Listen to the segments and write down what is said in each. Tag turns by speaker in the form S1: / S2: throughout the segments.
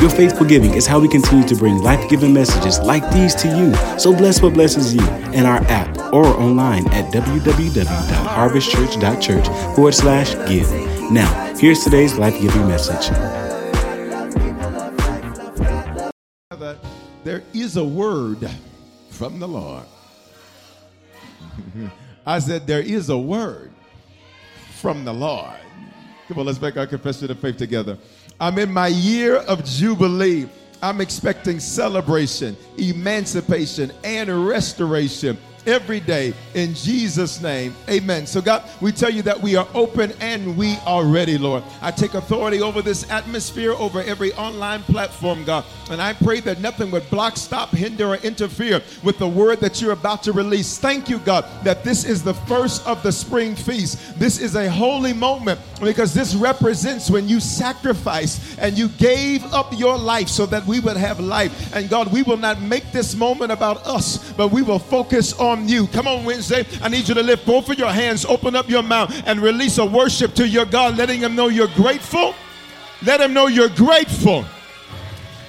S1: Your faithful giving is how we continue to bring life giving messages like these to you. So bless what blesses you in our app or online at www.harvestchurch.church forward slash give. Now, here's today's life giving message.
S2: There is a word from the Lord. I said, There is a word from the Lord. Come on, let's make our confession of faith together. I'm in my year of Jubilee. I'm expecting celebration, emancipation, and restoration every day in Jesus' name. Amen. So, God, we tell you that we are open and we are ready, Lord. I take authority over this atmosphere, over every online platform, God. And I pray that nothing would block, stop, hinder, or interfere with the word that you're about to release. Thank you, God, that this is the first of the spring feast. This is a holy moment because this represents when you sacrificed and you gave up your life so that we would have life. And God, we will not make this moment about us, but we will focus on you. Come on, Wednesday. I need you to lift both of your hands, open up your mouth, and release a worship to your God, letting him know you're grateful. Let him know you're grateful.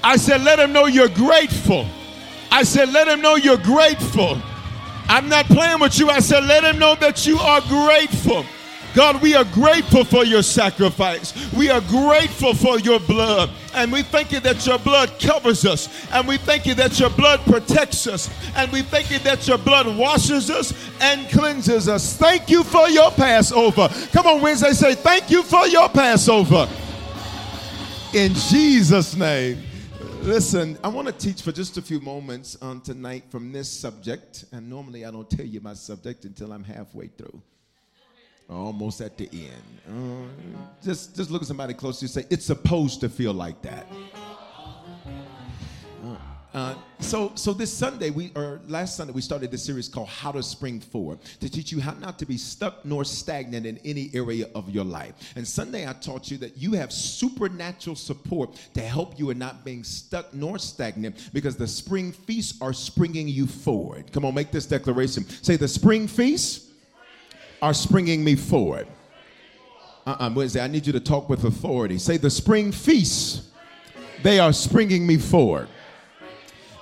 S2: I said, let him know you're grateful. I said, let him know you're grateful. I'm not playing with you. I said, let him know that you are grateful. God, we are grateful for your sacrifice. We are grateful for your blood. And we thank you that your blood covers us. And we thank you that your blood protects us. And we thank you that your blood washes us and cleanses us. Thank you for your Passover. Come on, Wednesday, say, Thank you for your Passover. In Jesus' name. Listen, I want to teach for just a few moments on tonight from this subject. And normally I don't tell you my subject until I'm halfway through almost at the end. Uh, just, just look at somebody close to you say, it's supposed to feel like that. Uh, uh, so, so this Sunday, we or last Sunday, we started this series called "How to Spring Forward" to teach you how not to be stuck nor stagnant in any area of your life. And Sunday, I taught you that you have supernatural support to help you in not being stuck nor stagnant because the spring feasts are springing you forward. Come on, make this declaration. Say the spring feasts are springing me forward. Uh-uh, Wednesday, I need you to talk with authority. Say, the spring feasts, they are springing me forward.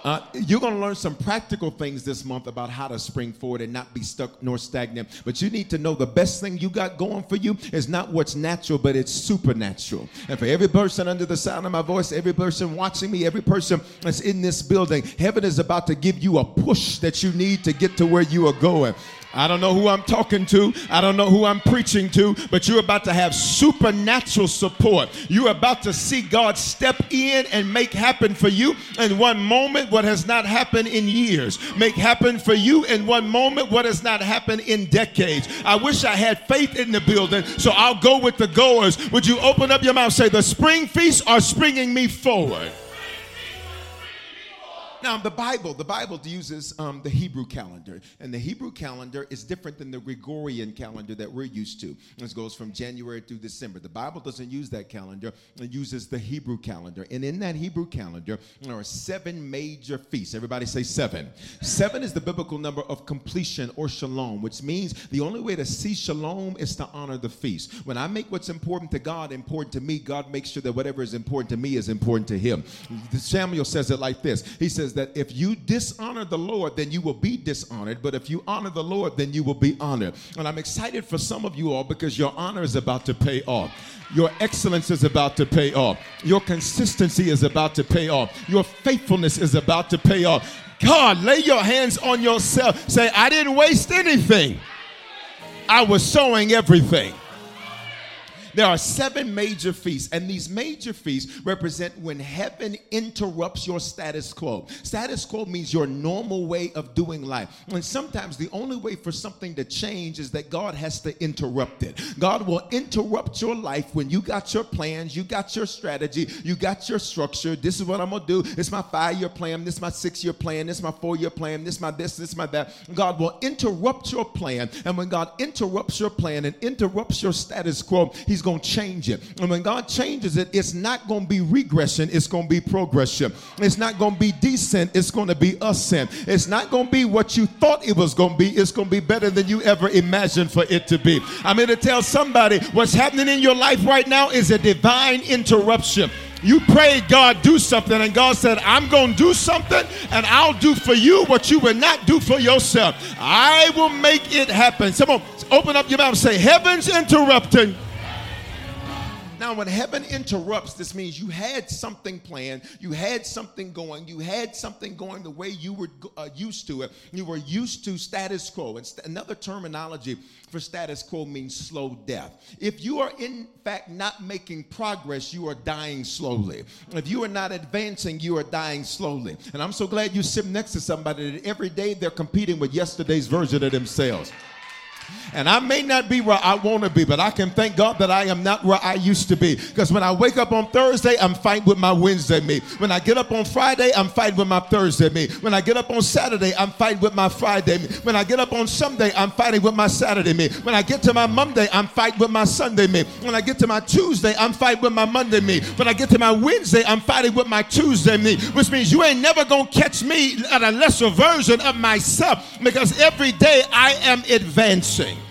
S2: Uh, you're going to learn some practical things this month about how to spring forward and not be stuck nor stagnant. But you need to know the best thing you got going for you is not what's natural, but it's supernatural. And for every person under the sound of my voice, every person watching me, every person that's in this building, heaven is about to give you a push that you need to get to where you are going. I don't know who I'm talking to. I don't know who I'm preaching to, but you're about to have supernatural support. You're about to see God step in and make happen for you in one moment what has not happened in years. Make happen for you in one moment what has not happened in decades. I wish I had faith in the building, so I'll go with the goers. Would you open up your mouth say, The spring feasts are springing me forward? Now, the Bible, the Bible uses um, the Hebrew calendar, and the Hebrew calendar is different than the Gregorian calendar that we're used to. This goes from January through December. The Bible doesn't use that calendar; it uses the Hebrew calendar. And in that Hebrew calendar, there are seven major feasts. Everybody say seven. Seven is the biblical number of completion or shalom, which means the only way to see shalom is to honor the feast. When I make what's important to God important to me, God makes sure that whatever is important to me is important to Him. Samuel says it like this. He says that if you dishonor the Lord, then you will be dishonored. But if you honor the Lord, then you will be honored. And I'm excited for some of you all because your honor is about to pay off. Your excellence is about to pay off. Your consistency is about to pay off. Your faithfulness is about to pay off. God, lay your hands on yourself. Say, I didn't waste anything. I was sowing everything. There are seven major feasts, and these major feasts represent when heaven interrupts your status quo. Status quo means your normal way of doing life. And sometimes the only way for something to change is that God has to interrupt it. God will interrupt your life when you got your plans, you got your strategy, you got your structure. This is what I'm gonna do. It's my five-year plan, this is my six-year plan, this is my four-year plan, this is my this, this is my that. God will interrupt your plan. And when God interrupts your plan and interrupts your status quo, He's He's going to change it. And when God changes it, it's not going to be regression, it's going to be progression. It's not going to be descent, it's going to be ascent. It's not going to be what you thought it was going to be, it's going to be better than you ever imagined for it to be. I'm here to tell somebody what's happening in your life right now is a divine interruption. You prayed God do something, and God said, I'm going to do something, and I'll do for you what you would not do for yourself. I will make it happen. Someone open up your mouth and say, Heaven's interrupting now, when heaven interrupts, this means you had something planned, you had something going, you had something going the way you were uh, used to it. You were used to status quo. And st- another terminology for status quo means slow death. If you are, in fact, not making progress, you are dying slowly. If you are not advancing, you are dying slowly. And I'm so glad you sit next to somebody that every day they're competing with yesterday's version of themselves. And I may not be where I want to be, but I can thank God that I am not where I used to be. Because when I wake up on Thursday, I'm fighting with my Wednesday me. When I get up on Friday, I'm fighting with my Thursday me. When I get up on Saturday, I'm fighting with my Friday me. When I get up on Sunday, I'm fighting with my Saturday me. When I get to my Monday, I'm fighting with my Sunday me. When I get to my Tuesday, I'm fighting with my Monday me. When I get to my Wednesday, I'm fighting with my Tuesday me. Which means you ain't never gonna catch me at a lesser version of myself because every day I am advancing sing.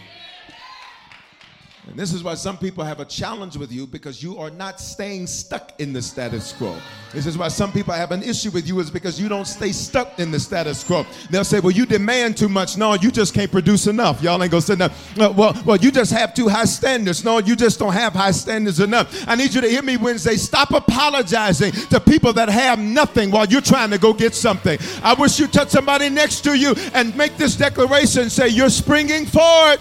S2: And this is why some people have a challenge with you because you are not staying stuck in the status quo. This is why some people have an issue with you is because you don't stay stuck in the status quo. They'll say, "Well, you demand too much." No, you just can't produce enough. Y'all ain't gonna say. Uh, well, well, you just have too high standards. No, you just don't have high standards enough. I need you to hear me Wednesday. Stop apologizing to people that have nothing while you're trying to go get something. I wish you touch somebody next to you and make this declaration. Say, "You're springing forward."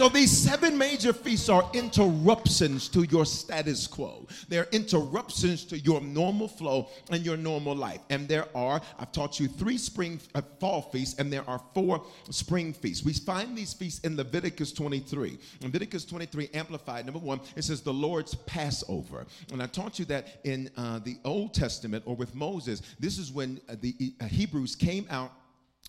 S2: So these seven major feasts are interruptions to your status quo. They're interruptions to your normal flow and your normal life. And there are, I've taught you three spring uh, fall feasts, and there are four spring feasts. We find these feasts in Leviticus 23. Leviticus 23 amplified. Number one, it says the Lord's Passover. And I taught you that in uh, the Old Testament or with Moses, this is when uh, the uh, Hebrews came out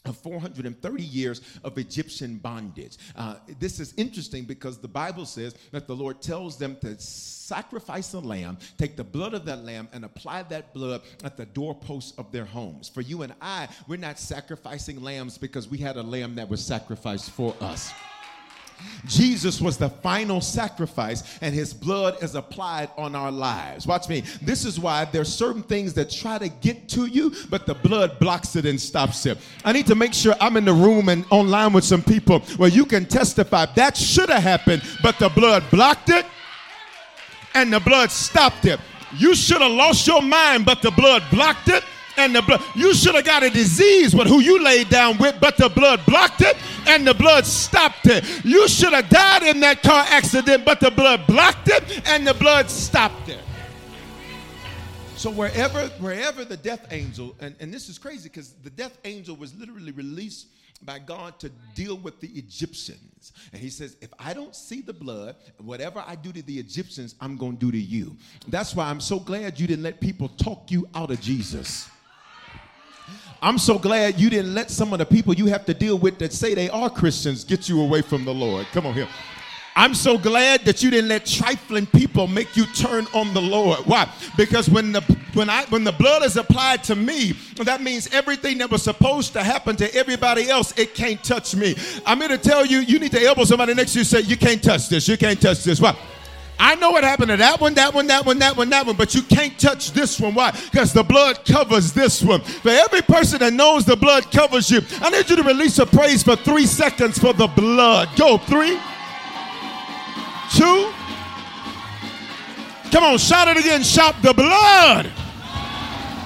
S2: of 430 years of Egyptian bondage. Uh, this is interesting because the Bible says that the Lord tells them to sacrifice a lamb, take the blood of that lamb, and apply that blood at the doorposts of their homes. For you and I, we're not sacrificing lambs because we had a lamb that was sacrificed for us. Jesus was the final sacrifice, and his blood is applied on our lives. Watch me. This is why there's certain things that try to get to you, but the blood blocks it and stops it. I need to make sure I'm in the room and online with some people where you can testify that should have happened, but the blood blocked it and the blood stopped it. You should have lost your mind, but the blood blocked it and the blood. You should have got a disease with who you laid down with, but the blood blocked it and the blood stopped it. You should have died in that car accident, but the blood blocked it and the blood stopped it. So wherever, wherever the death angel, and, and this is crazy because the death angel was literally released by God to deal with the Egyptians. And he says, if I don't see the blood, whatever I do to the Egyptians, I'm going to do to you. That's why I'm so glad you didn't let people talk you out of Jesus. I'm so glad you didn't let some of the people you have to deal with that say they are Christians get you away from the Lord. Come on here. I'm so glad that you didn't let trifling people make you turn on the Lord. Why? Because when the when I when the blood is applied to me, that means everything that was supposed to happen to everybody else, it can't touch me. I'm here to tell you, you need to elbow somebody next to you say, you can't touch this, you can't touch this. Why? I know what happened to that one, that one, that one, that one, that one, but you can't touch this one. Why? Because the blood covers this one. For every person that knows the blood covers you, I need you to release a praise for three seconds for the blood. Go, three, two. Come on, shout it again. Shout the blood.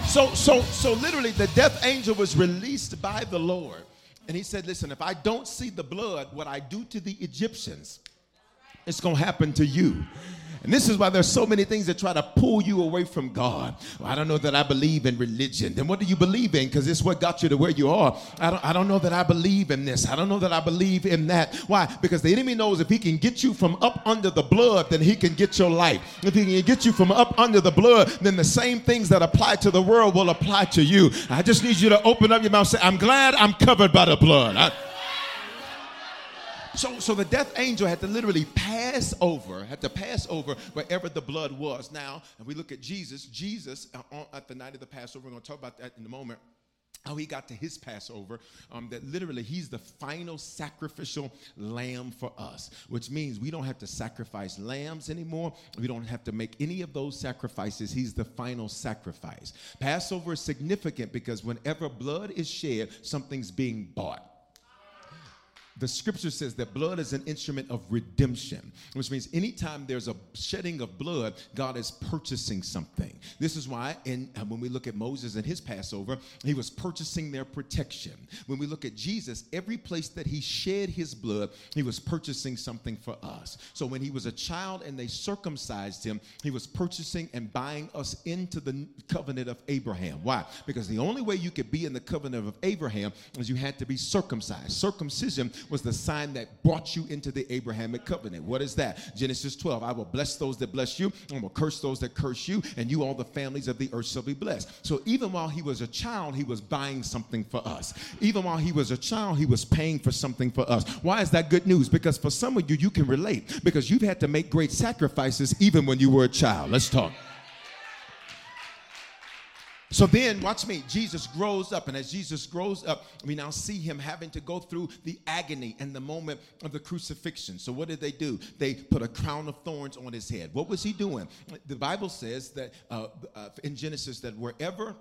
S2: So, so, so literally, the death angel was released by the Lord. And he said, Listen, if I don't see the blood, what I do to the Egyptians, it's going to happen to you. And this is why there's so many things that try to pull you away from God. Well, I don't know that I believe in religion. Then what do you believe in? Because it's what got you to where you are. I don't, I don't know that I believe in this. I don't know that I believe in that. Why? Because the enemy knows if he can get you from up under the blood, then he can get your life. If he can get you from up under the blood, then the same things that apply to the world will apply to you. I just need you to open up your mouth and say, I'm glad I'm covered by the blood. I, so, so the death angel had to literally pass over, had to pass over wherever the blood was. Now, if we look at Jesus, Jesus uh, on, at the night of the Passover, we're going to talk about that in a moment how he got to his Passover, um, that literally he's the final sacrificial lamb for us, which means we don't have to sacrifice lambs anymore. We don't have to make any of those sacrifices. He's the final sacrifice. Passover is significant because whenever blood is shed, something's being bought the scripture says that blood is an instrument of redemption, which means anytime there's a shedding of blood, God is purchasing something. This is why, in, uh, when we look at Moses and his Passover, he was purchasing their protection. When we look at Jesus, every place that he shed his blood, he was purchasing something for us. So when he was a child and they circumcised him, he was purchasing and buying us into the covenant of Abraham. Why? Because the only way you could be in the covenant of Abraham is you had to be circumcised. Circumcision was the sign that brought you into the Abrahamic covenant. What is that? Genesis 12. I will bless those that bless you, and will curse those that curse you, and you all the families of the earth shall be blessed. So even while he was a child, he was buying something for us. Even while he was a child, he was paying for something for us. Why is that good news? Because for some of you, you can relate because you've had to make great sacrifices even when you were a child. Let's talk. So then, watch me. Jesus grows up, and as Jesus grows up, we now see him having to go through the agony and the moment of the crucifixion. So, what did they do? They put a crown of thorns on his head. What was he doing? The Bible says that uh, uh, in Genesis that wherever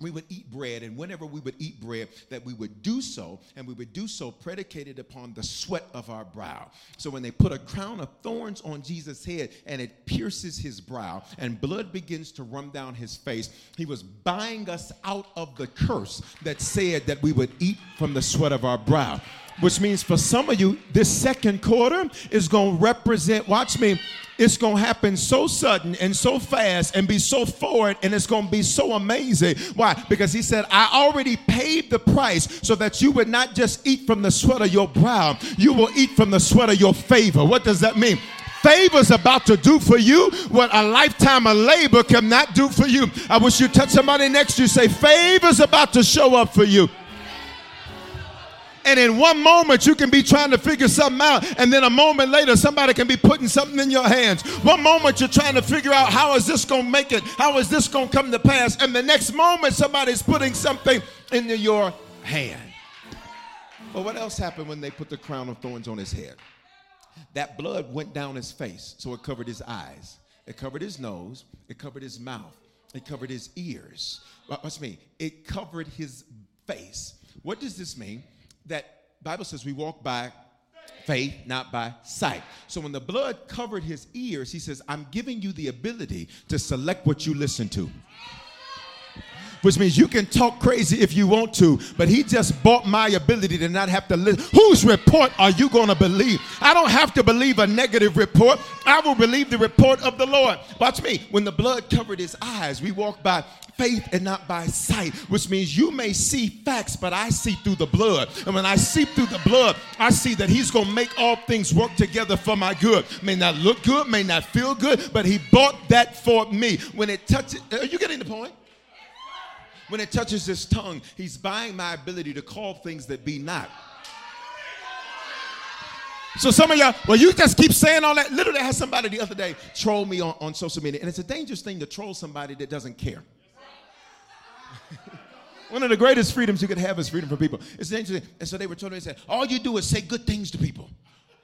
S2: we would eat bread, and whenever we would eat bread, that we would do so, and we would do so predicated upon the sweat of our brow. So when they put a crown of thorns on Jesus' head and it pierces his brow, and blood begins to run down his face, he was buying us out of the curse that said that we would eat from the sweat of our brow. Which means for some of you, this second quarter is going to represent, watch me, it's going to happen so sudden and so fast and be so forward and it's going to be so amazing. Why? Because he said, I already paid the price so that you would not just eat from the sweat of your brow, you will eat from the sweat of your favor. What does that mean? Favor's about to do for you what a lifetime of labor cannot do for you. I wish you touch somebody next to you, say, Favor's about to show up for you. And in one moment, you can be trying to figure something out. And then a moment later, somebody can be putting something in your hands. One moment, you're trying to figure out how is this going to make it? How is this going to come to pass? And the next moment, somebody's putting something into your hand. But what else happened when they put the crown of thorns on his head? That blood went down his face, so it covered his eyes, it covered his nose, it covered his mouth, it covered his ears. Uh, Watch me, it covered his face. What does this mean? That Bible says we walk by faith, not by sight. So when the blood covered his ears, he says, I'm giving you the ability to select what you listen to which means you can talk crazy if you want to, but he just bought my ability to not have to listen. Whose report are you going to believe? I don't have to believe a negative report. I will believe the report of the Lord. Watch me. When the blood covered his eyes, we walk by faith and not by sight, which means you may see facts, but I see through the blood. And when I see through the blood, I see that He's going to make all things work together for my good. May not look good, may not feel good, but He bought that for me. When it touches, are you getting the point? When it touches his tongue, he's buying my ability to call things that be not. So some of y'all, well, you just keep saying all that. Literally, I had somebody the other day troll me on, on social media, and it's a dangerous thing to troll somebody that doesn't care. One of the greatest freedoms you could have is freedom from people. It's dangerous. And so they were trolling me said, all you do is say good things to people.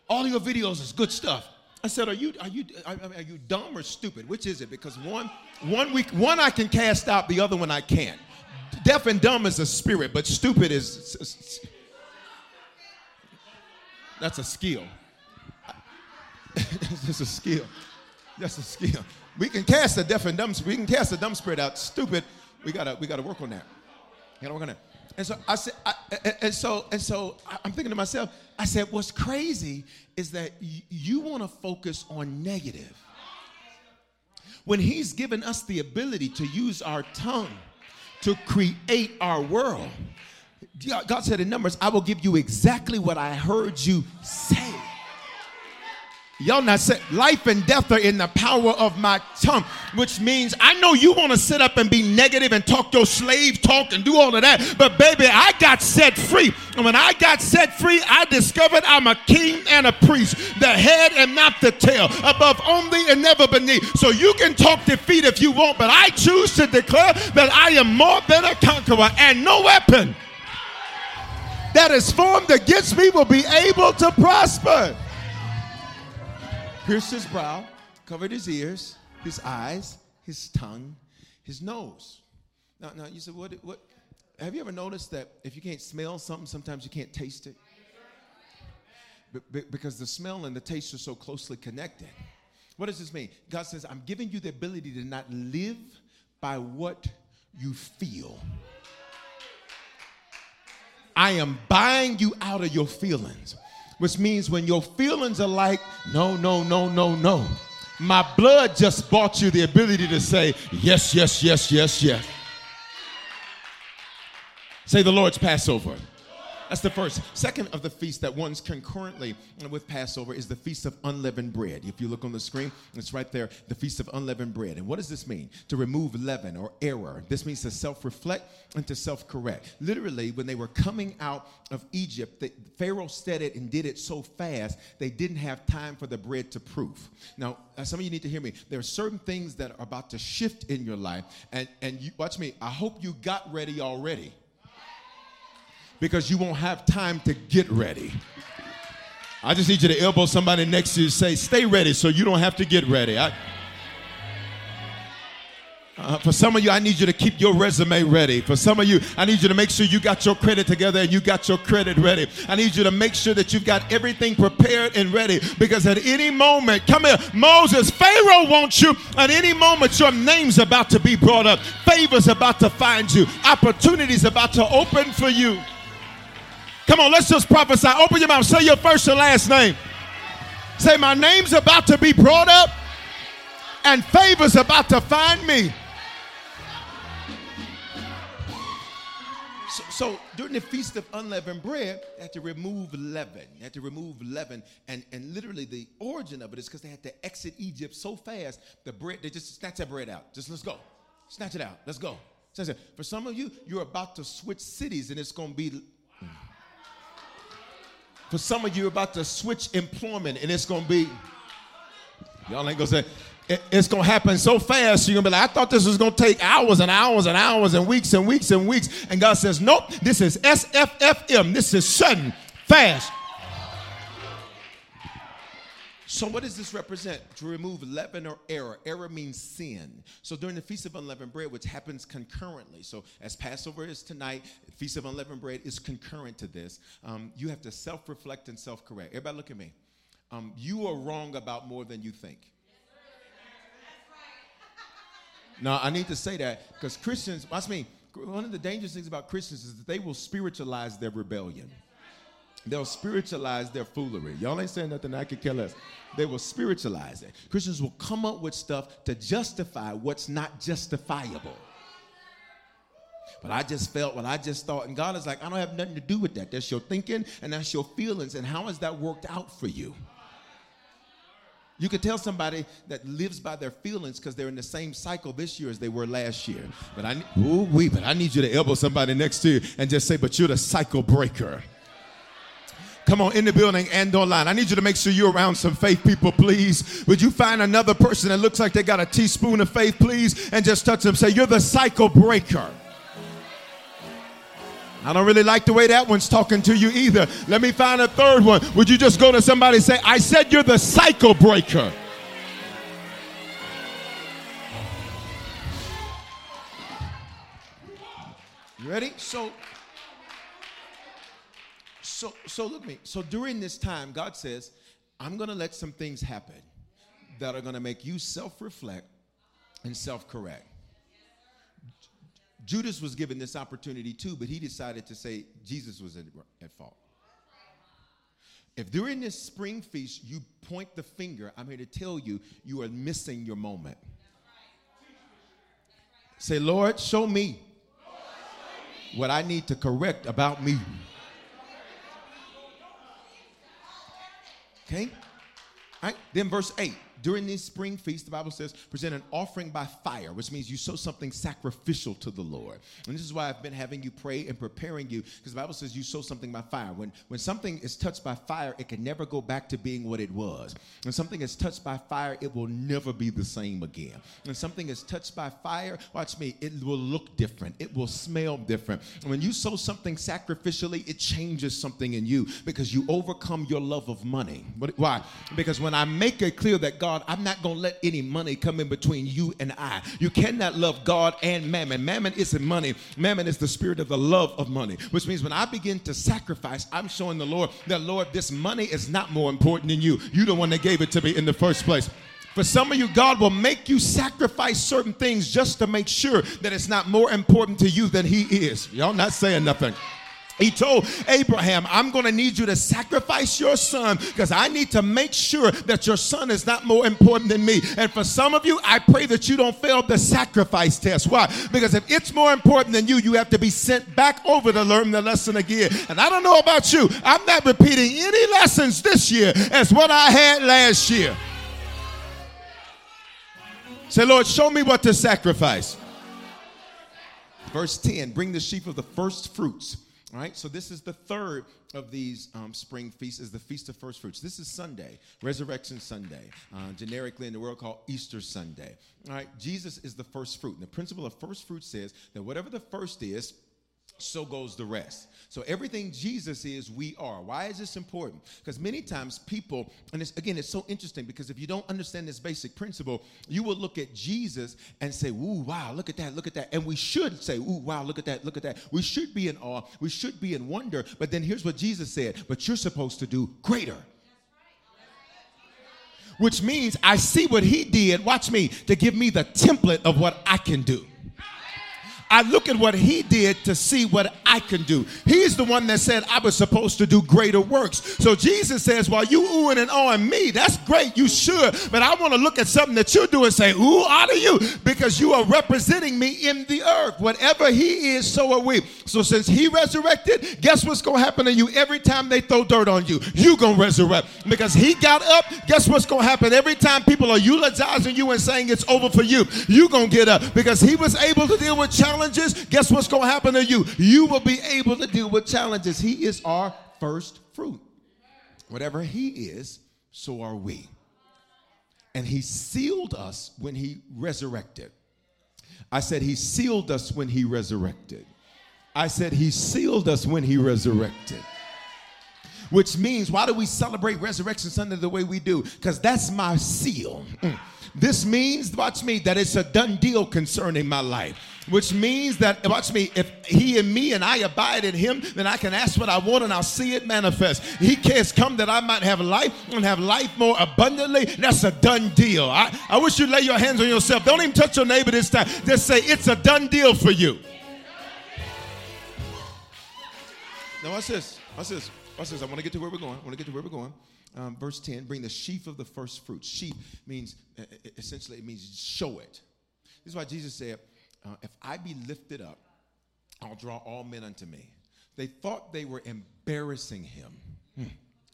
S2: All your videos is good stuff. I said, are you are you are you dumb or stupid? Which is it? Because one one week one I can cast out, the other one I can't. Deaf and dumb is a spirit, but stupid is that's a skill. That's a skill. That's a skill. We can cast a deaf and dumb. We can cast a dumb spirit out. Stupid. We gotta we gotta work on that. You work on that. And so I said, I, and so and so I'm thinking to myself. I said, what's crazy is that y- you want to focus on negative when He's given us the ability to use our tongue to create our world. God said in Numbers, I will give you exactly what I heard you say. Y'all not say life and death are in the power of my tongue, which means I know you want to sit up and be negative and talk your slave talk and do all of that. But baby, I got set free. And when I got set free, I discovered I'm a king and a priest, the head and not the tail, above only and never beneath. So you can talk defeat if you want, but I choose to declare that I am more than a conqueror and no weapon that is formed against me will be able to prosper. Pierced his brow, covered his ears, his eyes, his tongue, his nose. Now, now you said, what, what? Have you ever noticed that if you can't smell something, sometimes you can't taste it? because the smell and the taste are so closely connected. What does this mean? God says, I'm giving you the ability to not live by what you feel. I am buying you out of your feelings, which means when your feelings are like, no, no, no, no, no, my blood just bought you the ability to say, yes, yes, yes, yes, yes. Say the Lord's Passover. That's the first. Second of the feast that one's concurrently with Passover is the Feast of Unleavened Bread. If you look on the screen, it's right there, the Feast of Unleavened Bread. And what does this mean? To remove leaven or error. This means to self reflect and to self correct. Literally, when they were coming out of Egypt, the, Pharaoh said it and did it so fast, they didn't have time for the bread to proof. Now, uh, some of you need to hear me. There are certain things that are about to shift in your life. And, and you, watch me, I hope you got ready already because you won't have time to get ready. I just need you to elbow somebody next to you and say, stay ready so you don't have to get ready. I, uh, for some of you, I need you to keep your resume ready. For some of you, I need you to make sure you got your credit together and you got your credit ready. I need you to make sure that you've got everything prepared and ready because at any moment, come here, Moses, Pharaoh wants you. At any moment, your name's about to be brought up, favor's about to find you, opportunities about to open for you. Come on, let's just prophesy. Open your mouth. Say your first and last name. Say, My name's about to be brought up, and favor's about to find me. So, so, during the feast of unleavened bread, they had to remove leaven. They had to remove leaven, and, and literally the origin of it is because they had to exit Egypt so fast. The bread, they just snatch that bread out. Just let's go, snatch it out. Let's go. For some of you, you're about to switch cities, and it's going to be. For some of you, about to switch employment, and it's gonna be, y'all ain't gonna say, it, it's gonna happen so fast. You're gonna be like, I thought this was gonna take hours and hours and hours and weeks and weeks and weeks. And God says, Nope, this is SFFM. This is sudden, fast, so, what does this represent? To remove leaven or error. Error means sin. So, during the Feast of Unleavened Bread, which happens concurrently, so as Passover is tonight, Feast of Unleavened Bread is concurrent to this. Um, you have to self reflect and self correct. Everybody, look at me. Um, you are wrong about more than you think. Now, I need to say that because Christians, watch me, one of the dangerous things about Christians is that they will spiritualize their rebellion. They'll spiritualize their foolery. Y'all ain't saying nothing I could care less. They will spiritualize it. Christians will come up with stuff to justify what's not justifiable. But I just felt what I just thought, and God is like, I don't have nothing to do with that. That's your thinking and that's your feelings. And how has that worked out for you? You could tell somebody that lives by their feelings because they're in the same cycle this year as they were last year. But I, ooh, wee, but I need you to elbow somebody next to you and just say, but you're the cycle breaker. Come on, in the building and online. I need you to make sure you're around some faith people, please. Would you find another person that looks like they got a teaspoon of faith, please, and just touch them? Say, You're the cycle breaker. I don't really like the way that one's talking to you either. Let me find a third one. Would you just go to somebody and say, I said you're the cycle breaker? You ready? So, so, so look at me. So during this time, God says, I'm going to let some things happen that are going to make you self reflect and self correct. Judas was given this opportunity too, but he decided to say Jesus was at, at fault. If during this spring feast you point the finger, I'm here to tell you, you are missing your moment. Say, Lord, show me what I need to correct about me. Okay? All right, then verse 8 during this spring feast, the Bible says, present an offering by fire, which means you sow something sacrificial to the Lord. And this is why I've been having you pray and preparing you, because the Bible says you sow something by fire. When, when something is touched by fire, it can never go back to being what it was. When something is touched by fire, it will never be the same again. When something is touched by fire, watch me, it will look different. It will smell different. When you sow something sacrificially, it changes something in you because you overcome your love of money. Why? Because when I make it clear that God God, I'm not going to let any money come in between you and I. You cannot love God and mammon. Mammon isn't money, mammon is the spirit of the love of money, which means when I begin to sacrifice, I'm showing the Lord that, Lord, this money is not more important than you. You're the one that gave it to me in the first place. For some of you, God will make you sacrifice certain things just to make sure that it's not more important to you than He is. Y'all not saying nothing. He told Abraham, I'm going to need you to sacrifice your son because I need to make sure that your son is not more important than me. And for some of you, I pray that you don't fail the sacrifice test. Why? Because if it's more important than you, you have to be sent back over to learn the lesson again. And I don't know about you, I'm not repeating any lessons this year as what I had last year. Say, Lord, show me what to sacrifice. Verse 10 Bring the sheaf of the first fruits all right, so this is the third of these um, spring feasts, is the Feast of First Fruits. This is Sunday, Resurrection Sunday, uh, generically in the world called Easter Sunday. All right, Jesus is the first fruit. And the principle of first fruit says that whatever the first is, so goes the rest. So everything Jesus is, we are. Why is this important? Because many times people, and it's, again, it's so interesting because if you don't understand this basic principle, you will look at Jesus and say, "Ooh, wow, look at that, look at that," and we should say, "Ooh, wow, look at that, look at that." We should be in awe. We should be in wonder. But then here's what Jesus said: "But you're supposed to do greater." Which means I see what he did, watch me, to give me the template of what I can do. I look at what he did to see what I can do. He's the one that said I was supposed to do greater works. So Jesus says, while you oohing and on me, that's great, you should. But I want to look at something that you do and say, ooh, of you, because you are representing me in the earth. Whatever he is, so are we. So since he resurrected, guess what's going to happen to you every time they throw dirt on you? You going to resurrect. Because he got up, guess what's going to happen every time people are eulogizing you and saying it's over for you? You going to get up because he was able to deal with challenges challenges, guess what's going to happen to you? You will be able to deal with challenges. He is our first fruit. Whatever He is, so are we. And He sealed us when He resurrected. I said, He sealed us when He resurrected. I said, He sealed us when He resurrected. Which means, why do we celebrate Resurrection Sunday the way we do? Because that's my seal. Mm. This means, watch me, that it's a done deal concerning my life. Which means that, watch me, if he and me and I abide in him, then I can ask what I want and I'll see it manifest. He has come that I might have life and have life more abundantly. That's a done deal. I, I wish you'd lay your hands on yourself. Don't even touch your neighbor this time. Just say, it's a done deal for you. Now, watch this. Watch this. Watch this. I want to get to where we're going. I want to get to where we're going um, verse 10 bring the sheaf of the first fruits. Sheaf means, essentially, it means show it. This is why Jesus said, uh, If I be lifted up, I'll draw all men unto me. They thought they were embarrassing him. Hmm,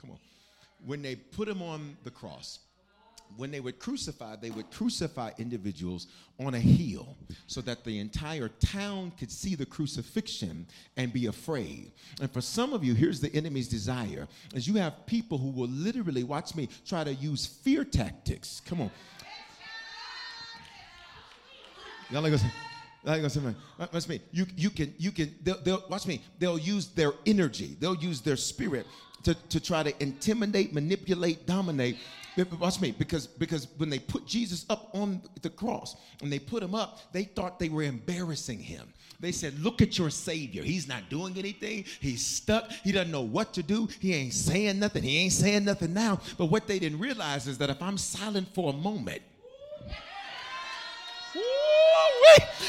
S2: come on. When they put him on the cross, when they would crucify, they would crucify individuals on a hill so that the entire town could see the crucifixion and be afraid. And for some of you, here's the enemy's desire is you have people who will literally, watch me, try to use fear tactics. Come on. Y'all like watch me. You you can you can they'll, they'll watch me. They'll use their energy. They'll use their spirit to, to try to intimidate, manipulate, dominate Watch me, because because when they put Jesus up on the cross and they put him up, they thought they were embarrassing him. They said, Look at your Savior. He's not doing anything. He's stuck. He doesn't know what to do. He ain't saying nothing. He ain't saying nothing now. But what they didn't realize is that if I'm silent for a moment,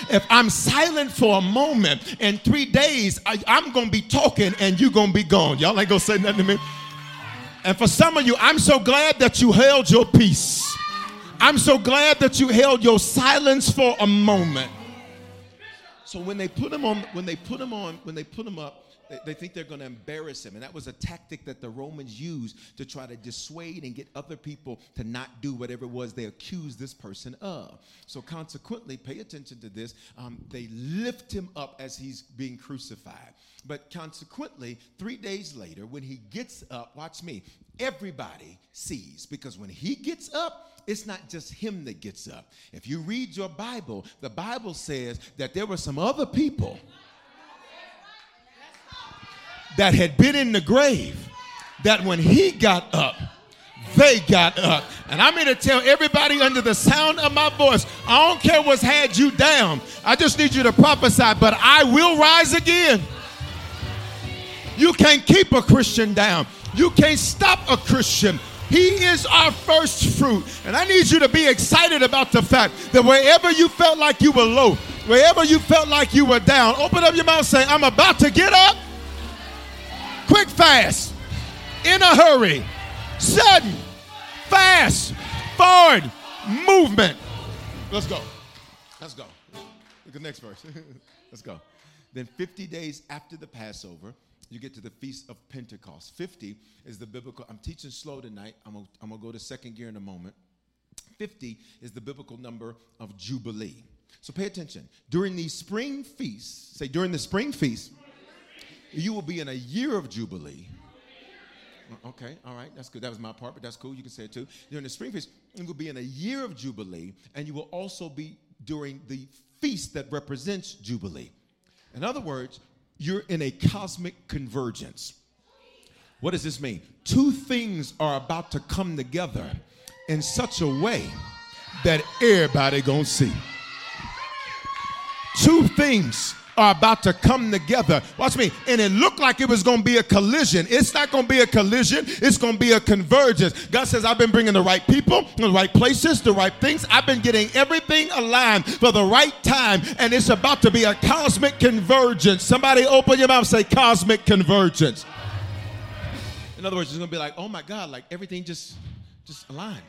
S2: if I'm silent for a moment, in three days, I, am going to be talking and you're going to be gone. Y'all ain't going to say nothing to me. And for some of you, I'm so glad that you held your peace. I'm so glad that you held your silence for a moment. So when they put him on, when they put him on, when they put him up, they, they think they're going to embarrass him. And that was a tactic that the Romans used to try to dissuade and get other people to not do whatever it was they accused this person of. So consequently, pay attention to this. Um, they lift him up as he's being crucified. But consequently, three days later, when he gets up, watch me, everybody sees. Because when he gets up, it's not just him that gets up. If you read your Bible, the Bible says that there were some other people that had been in the grave that when he got up, they got up. And I'm here to tell everybody under the sound of my voice I don't care what's had you down. I just need you to prophesy, but I will rise again. You can't keep a Christian down, you can't stop a Christian. He is our first fruit. And I need you to be excited about the fact that wherever you felt like you were low, wherever you felt like you were down, open up your mouth say, I'm about to get up quick fast, in a hurry, sudden, fast, forward, movement. Let's go. Let's go. Look at the next verse. Let's go. Then 50 days after the Passover, you get to the Feast of Pentecost. 50 is the biblical, I'm teaching slow tonight. I'm going I'm to go to second gear in a moment. 50 is the biblical number of Jubilee. So pay attention. During these spring feasts, say during the spring feast, you will be in a year of Jubilee. Uh, okay, all right, that's good. That was my part, but that's cool. You can say it too. During the spring feast, you will be in a year of Jubilee, and you will also be during the feast that represents Jubilee. In other words, you're in a cosmic convergence. What does this mean? Two things are about to come together in such a way that everybody gonna see. Two things are about to come together. Watch me. And it looked like it was going to be a collision. It's not going to be a collision, it's going to be a convergence. God says, I've been bringing the right people, the right places, the right things. I've been getting everything aligned for the right time, and it's about to be a cosmic convergence. Somebody open your mouth say, cosmic convergence. In other words, it's going to be like, oh my God, like everything just just aligned.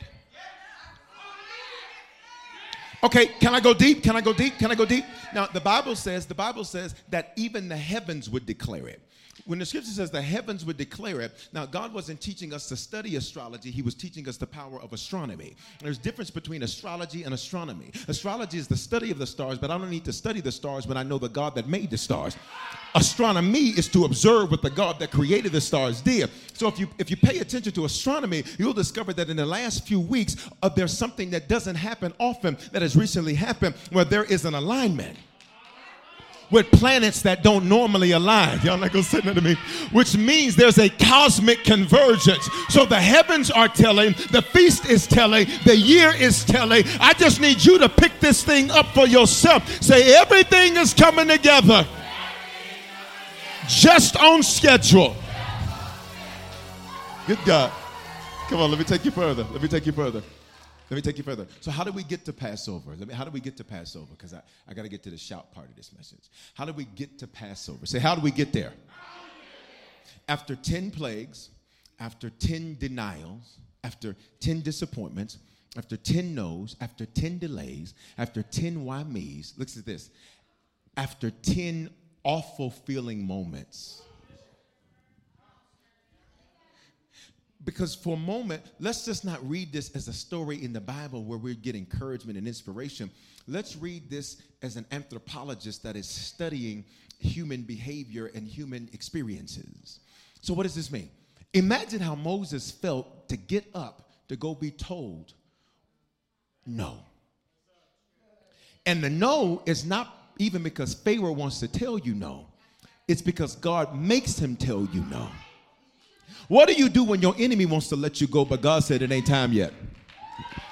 S2: Okay, can I go deep? Can I go deep? Can I go deep? Now, the Bible says, the Bible says that even the heavens would declare it. When the scripture says the heavens would declare it, now God wasn't teaching us to study astrology, He was teaching us the power of astronomy. There's a difference between astrology and astronomy. Astrology is the study of the stars, but I don't need to study the stars when I know the God that made the stars. Astronomy is to observe what the God that created the stars did. So if you if you pay attention to astronomy, you'll discover that in the last few weeks, uh, there's something that doesn't happen often that has recently happened where there is an alignment with planets that don't normally align. Y'all not gonna say to me. Which means there's a cosmic convergence. So the heavens are telling, the feast is telling, the year is telling. I just need you to pick this thing up for yourself. Say everything is coming together. Just on schedule. Good God. Come on, let me take you further. Let me take you further. Let me take you further. So, how do we get to Passover? Let me, how do we get to Passover? Because I, I got to get to the shout part of this message. How do we get to Passover? Say, how do we get there? After 10 plagues, after 10 denials, after 10 disappointments, after 10 no's, after 10 delays, after 10 why me's, look at this. After 10 awful feeling moments, because for a moment, let's just not read this as a story in the Bible where we get encouragement and inspiration. Let's read this as an anthropologist that is studying human behavior and human experiences. So, what does this mean? Imagine how Moses felt to get up to go be told no. And the no is not even because Pharaoh wants to tell you no, it's because God makes him tell you no. What do you do when your enemy wants to let you go, but God said it ain't time yet?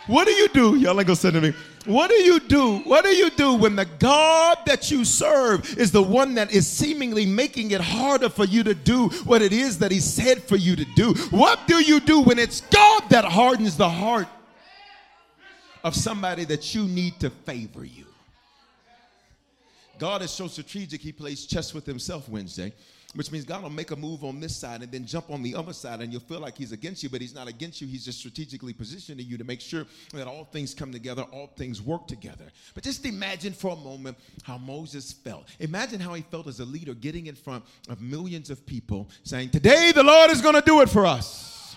S2: What do you do? Y'all ain't gonna say to me. What do you do? What do you do when the God that you serve is the one that is seemingly making it harder for you to do what it is that He said for you to do? What do you do when it's God that hardens the heart of somebody that you need to favor you? God is so strategic, He plays chess with Himself Wednesday which means God will make a move on this side and then jump on the other side, and you'll feel like He's against you, but He's not against you. He's just strategically positioning you to make sure that all things come together, all things work together. But just imagine for a moment how Moses felt. Imagine how he felt as a leader getting in front of millions of people saying, Today the Lord is going to do it for us.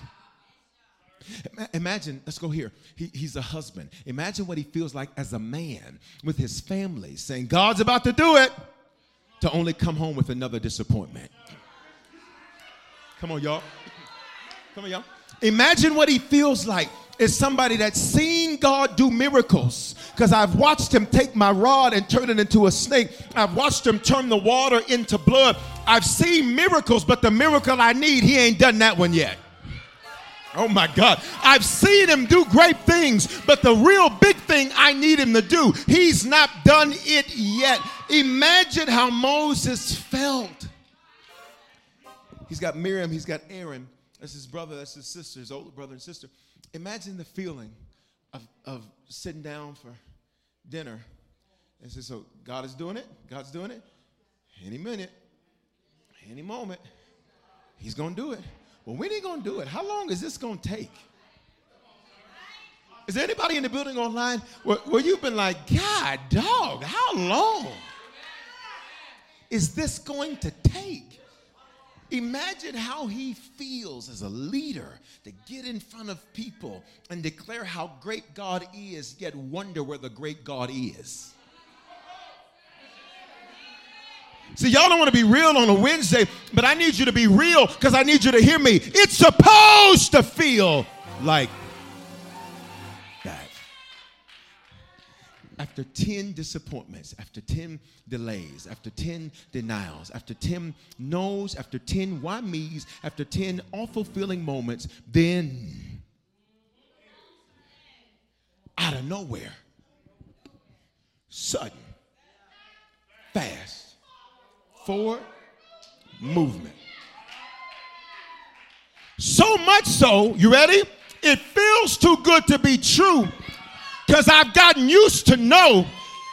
S2: Imagine, let's go here. He, he's a husband. Imagine what he feels like as a man with his family saying, God's about to do it to only come home with another disappointment. Come on, y'all. Come on, y'all. Imagine what he feels like is somebody that's seen God do miracles. Because I've watched him take my rod and turn it into a snake. I've watched him turn the water into blood. I've seen miracles, but the miracle I need, he ain't done that one yet. Oh my God. I've seen him do great things, but the real big thing I need him to do, he's not done it yet. Imagine how Moses felt. He's got Miriam, he's got Aaron. That's his brother, that's his sister, his older brother and sister. Imagine the feeling of, of sitting down for dinner and say, So God is doing it? God's doing it? Any minute, any moment, he's going to do it. Well, when going to do it? How long is this going to take? Is there anybody in the building online where, where you've been like, God, dog, how long is this going to take? Imagine how he feels as a leader to get in front of people and declare how great God is, yet wonder where the great God is. See, y'all don't want to be real on a Wednesday, but I need you to be real because I need you to hear me. It's supposed to feel like After 10 disappointments, after 10 delays, after 10 denials, after 10 no's, after 10 why me's, after 10 awful feeling moments, then out of nowhere, sudden, fast, forward movement. So much so, you ready? It feels too good to be true because I've gotten used to no.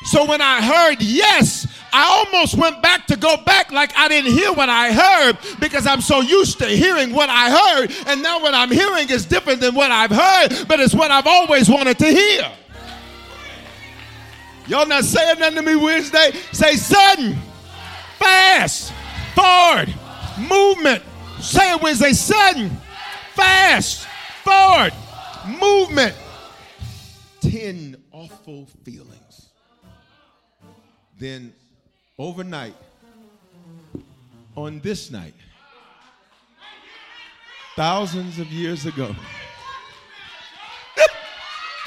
S2: So when I heard yes, I almost went back to go back like I didn't hear what I heard because I'm so used to hearing what I heard. And now what I'm hearing is different than what I've heard, but it's what I've always wanted to hear. Y'all not saying nothing to me Wednesday? Say sudden fast, forward, movement. Say it Wednesday, sudden, fast, forward, movement. Ten awful feelings. Then overnight, on this night, thousands of years ago,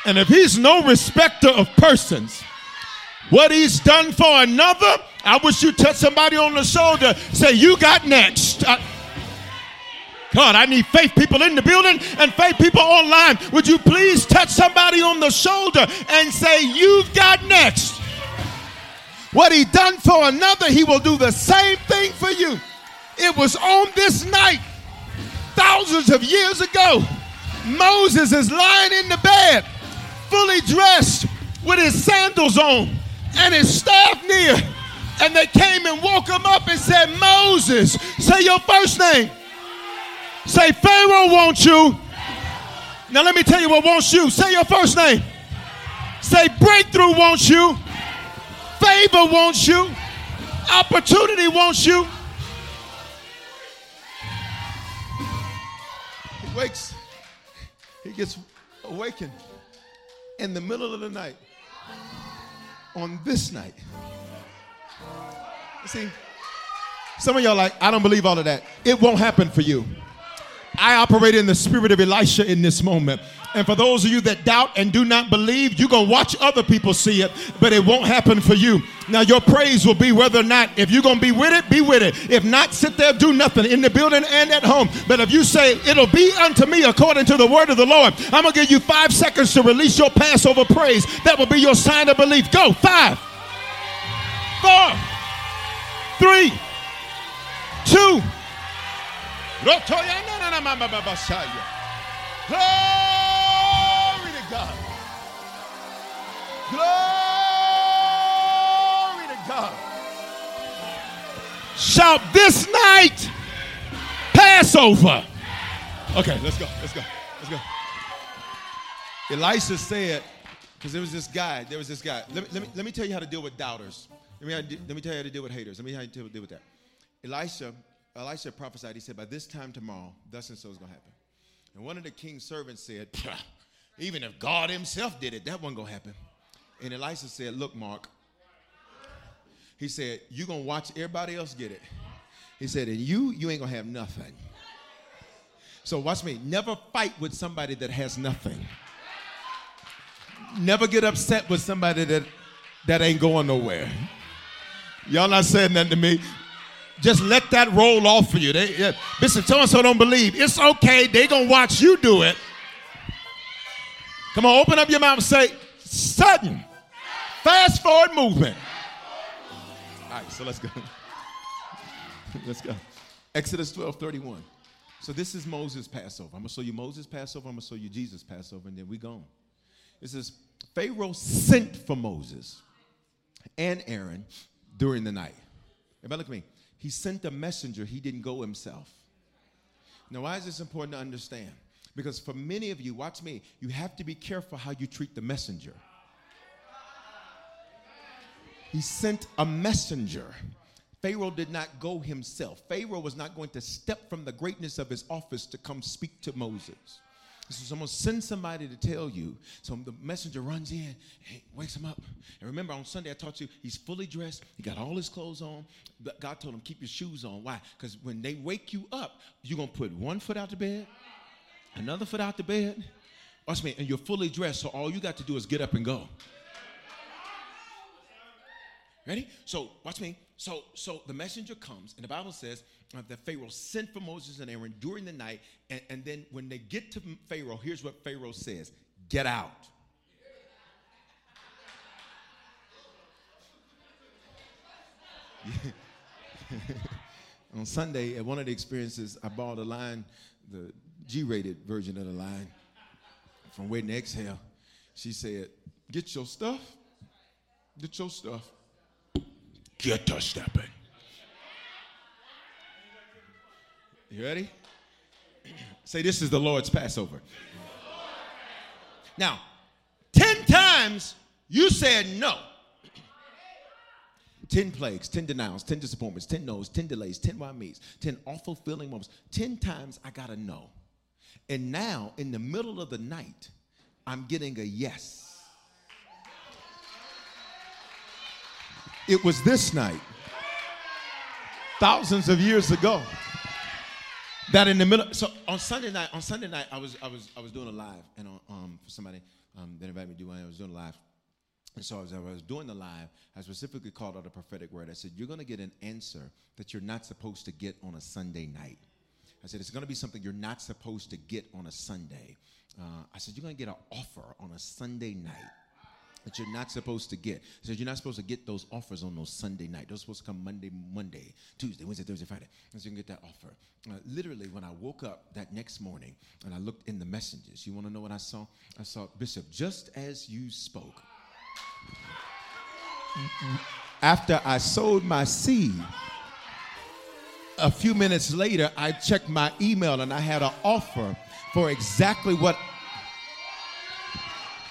S2: and if he's no respecter of persons, what he's done for another, I wish you touch somebody on the shoulder. Say, You got next. I, God, I need faith people in the building and faith people online. Would you please touch somebody on the shoulder and say, You've got next? What he done for another, he will do the same thing for you. It was on this night, thousands of years ago. Moses is lying in the bed, fully dressed, with his sandals on and his staff near. And they came and woke him up and said, Moses, say your first name. Say, Pharaoh wants you. Now let me tell you what wants you. Say your first name. Say, breakthrough wants you. Favor wants you. Opportunity wants you. wakes, he gets awakened in the middle of the night on this night. See, some of y'all like, I don't believe all of that. It won't happen for you. I operate in the spirit of Elisha in this moment. And for those of you that doubt and do not believe, you're going to watch other people see it, but it won't happen for you. Now, your praise will be whether or not, if you're going to be with it, be with it. If not, sit there, do nothing in the building and at home. But if you say, it'll be unto me according to the word of the Lord, I'm going to give you five seconds to release your Passover praise. That will be your sign of belief. Go. Five, four, three, two. Glory to God. Glory to God. Shout this night, Passover. Okay, let's go. Let's go. Let's go. Elisha said, because there was this guy, there was this guy. Let me, let, me, let me tell you how to deal with doubters. Let me, let me tell you how to deal with haters. Let me tell you how to deal with that. Elisha, Elisha prophesied, he said, by this time tomorrow, thus and so is going to happen. And one of the king's servants said, even if God himself did it, that wasn't going to happen. And Elisha said, look, Mark, he said, you're going to watch everybody else get it. He said, and you, you ain't going to have nothing. So watch me. Never fight with somebody that has nothing. Never get upset with somebody that, that ain't going nowhere. Y'all not saying nothing to me. Just let that roll off for you. They, yeah, Bishop, so so don't believe. It's okay. They gonna watch you do it. Come on, open up your mouth and say, sudden, fast forward movement. All right, so let's go. let's go. Exodus 12, 31. So this is Moses' Passover. I'm gonna show you Moses' Passover. I'm gonna show you Jesus' Passover, and then we go. It says Pharaoh sent for Moses and Aaron during the night. Everybody look at me. He sent a messenger, he didn't go himself. Now, why is this important to understand? Because for many of you, watch me, you have to be careful how you treat the messenger. He sent a messenger. Pharaoh did not go himself. Pharaoh was not going to step from the greatness of his office to come speak to Moses. So someone send somebody to tell you. So the messenger runs in, hey, wakes him up. And remember, on Sunday I taught you he's fully dressed. He got all his clothes on. But God told him keep your shoes on. Why? Because when they wake you up, you're gonna put one foot out the bed, another foot out the bed. Watch me, and you're fully dressed. So all you got to do is get up and go. Ready? So watch me. So so the messenger comes, and the Bible says uh, that Pharaoh sent for Moses and Aaron during the night, and, and then when they get to Pharaoh, here's what Pharaoh says: Get out. On Sunday, at one of the experiences, I bought a line, the G-rated version of the line, from Waiting to Exhale. She said, "Get your stuff. Get your stuff." Get to stepping. You ready? Say, this is the Lord's Passover. Now, 10 times you said no. 10 plagues, 10 denials, 10 disappointments, 10 no's, 10 delays, 10 why me's, 10 awful feeling moments. 10 times I got a no. And now, in the middle of the night, I'm getting a yes. It was this night, thousands of years ago, that in the middle. So on Sunday night, on Sunday night, I was I was I was doing a live, and um, for somebody um, that invited me to do one, I was doing a live. And so as I was doing the live, I specifically called out a prophetic word. I said, You're going to get an answer that you're not supposed to get on a Sunday night. I said, It's going to be something you're not supposed to get on a Sunday. Uh, I said, You're going to get an offer on a Sunday night that you're not supposed to get. So you're not supposed to get those offers on those Sunday night. Those supposed to come Monday, Monday, Tuesday, Wednesday, Thursday, Friday. And so you can get that offer. Uh, literally, when I woke up that next morning and I looked in the messages, you want to know what I saw? I saw Bishop, just as you spoke. After I sowed my seed, a few minutes later, I checked my email and I had an offer for exactly what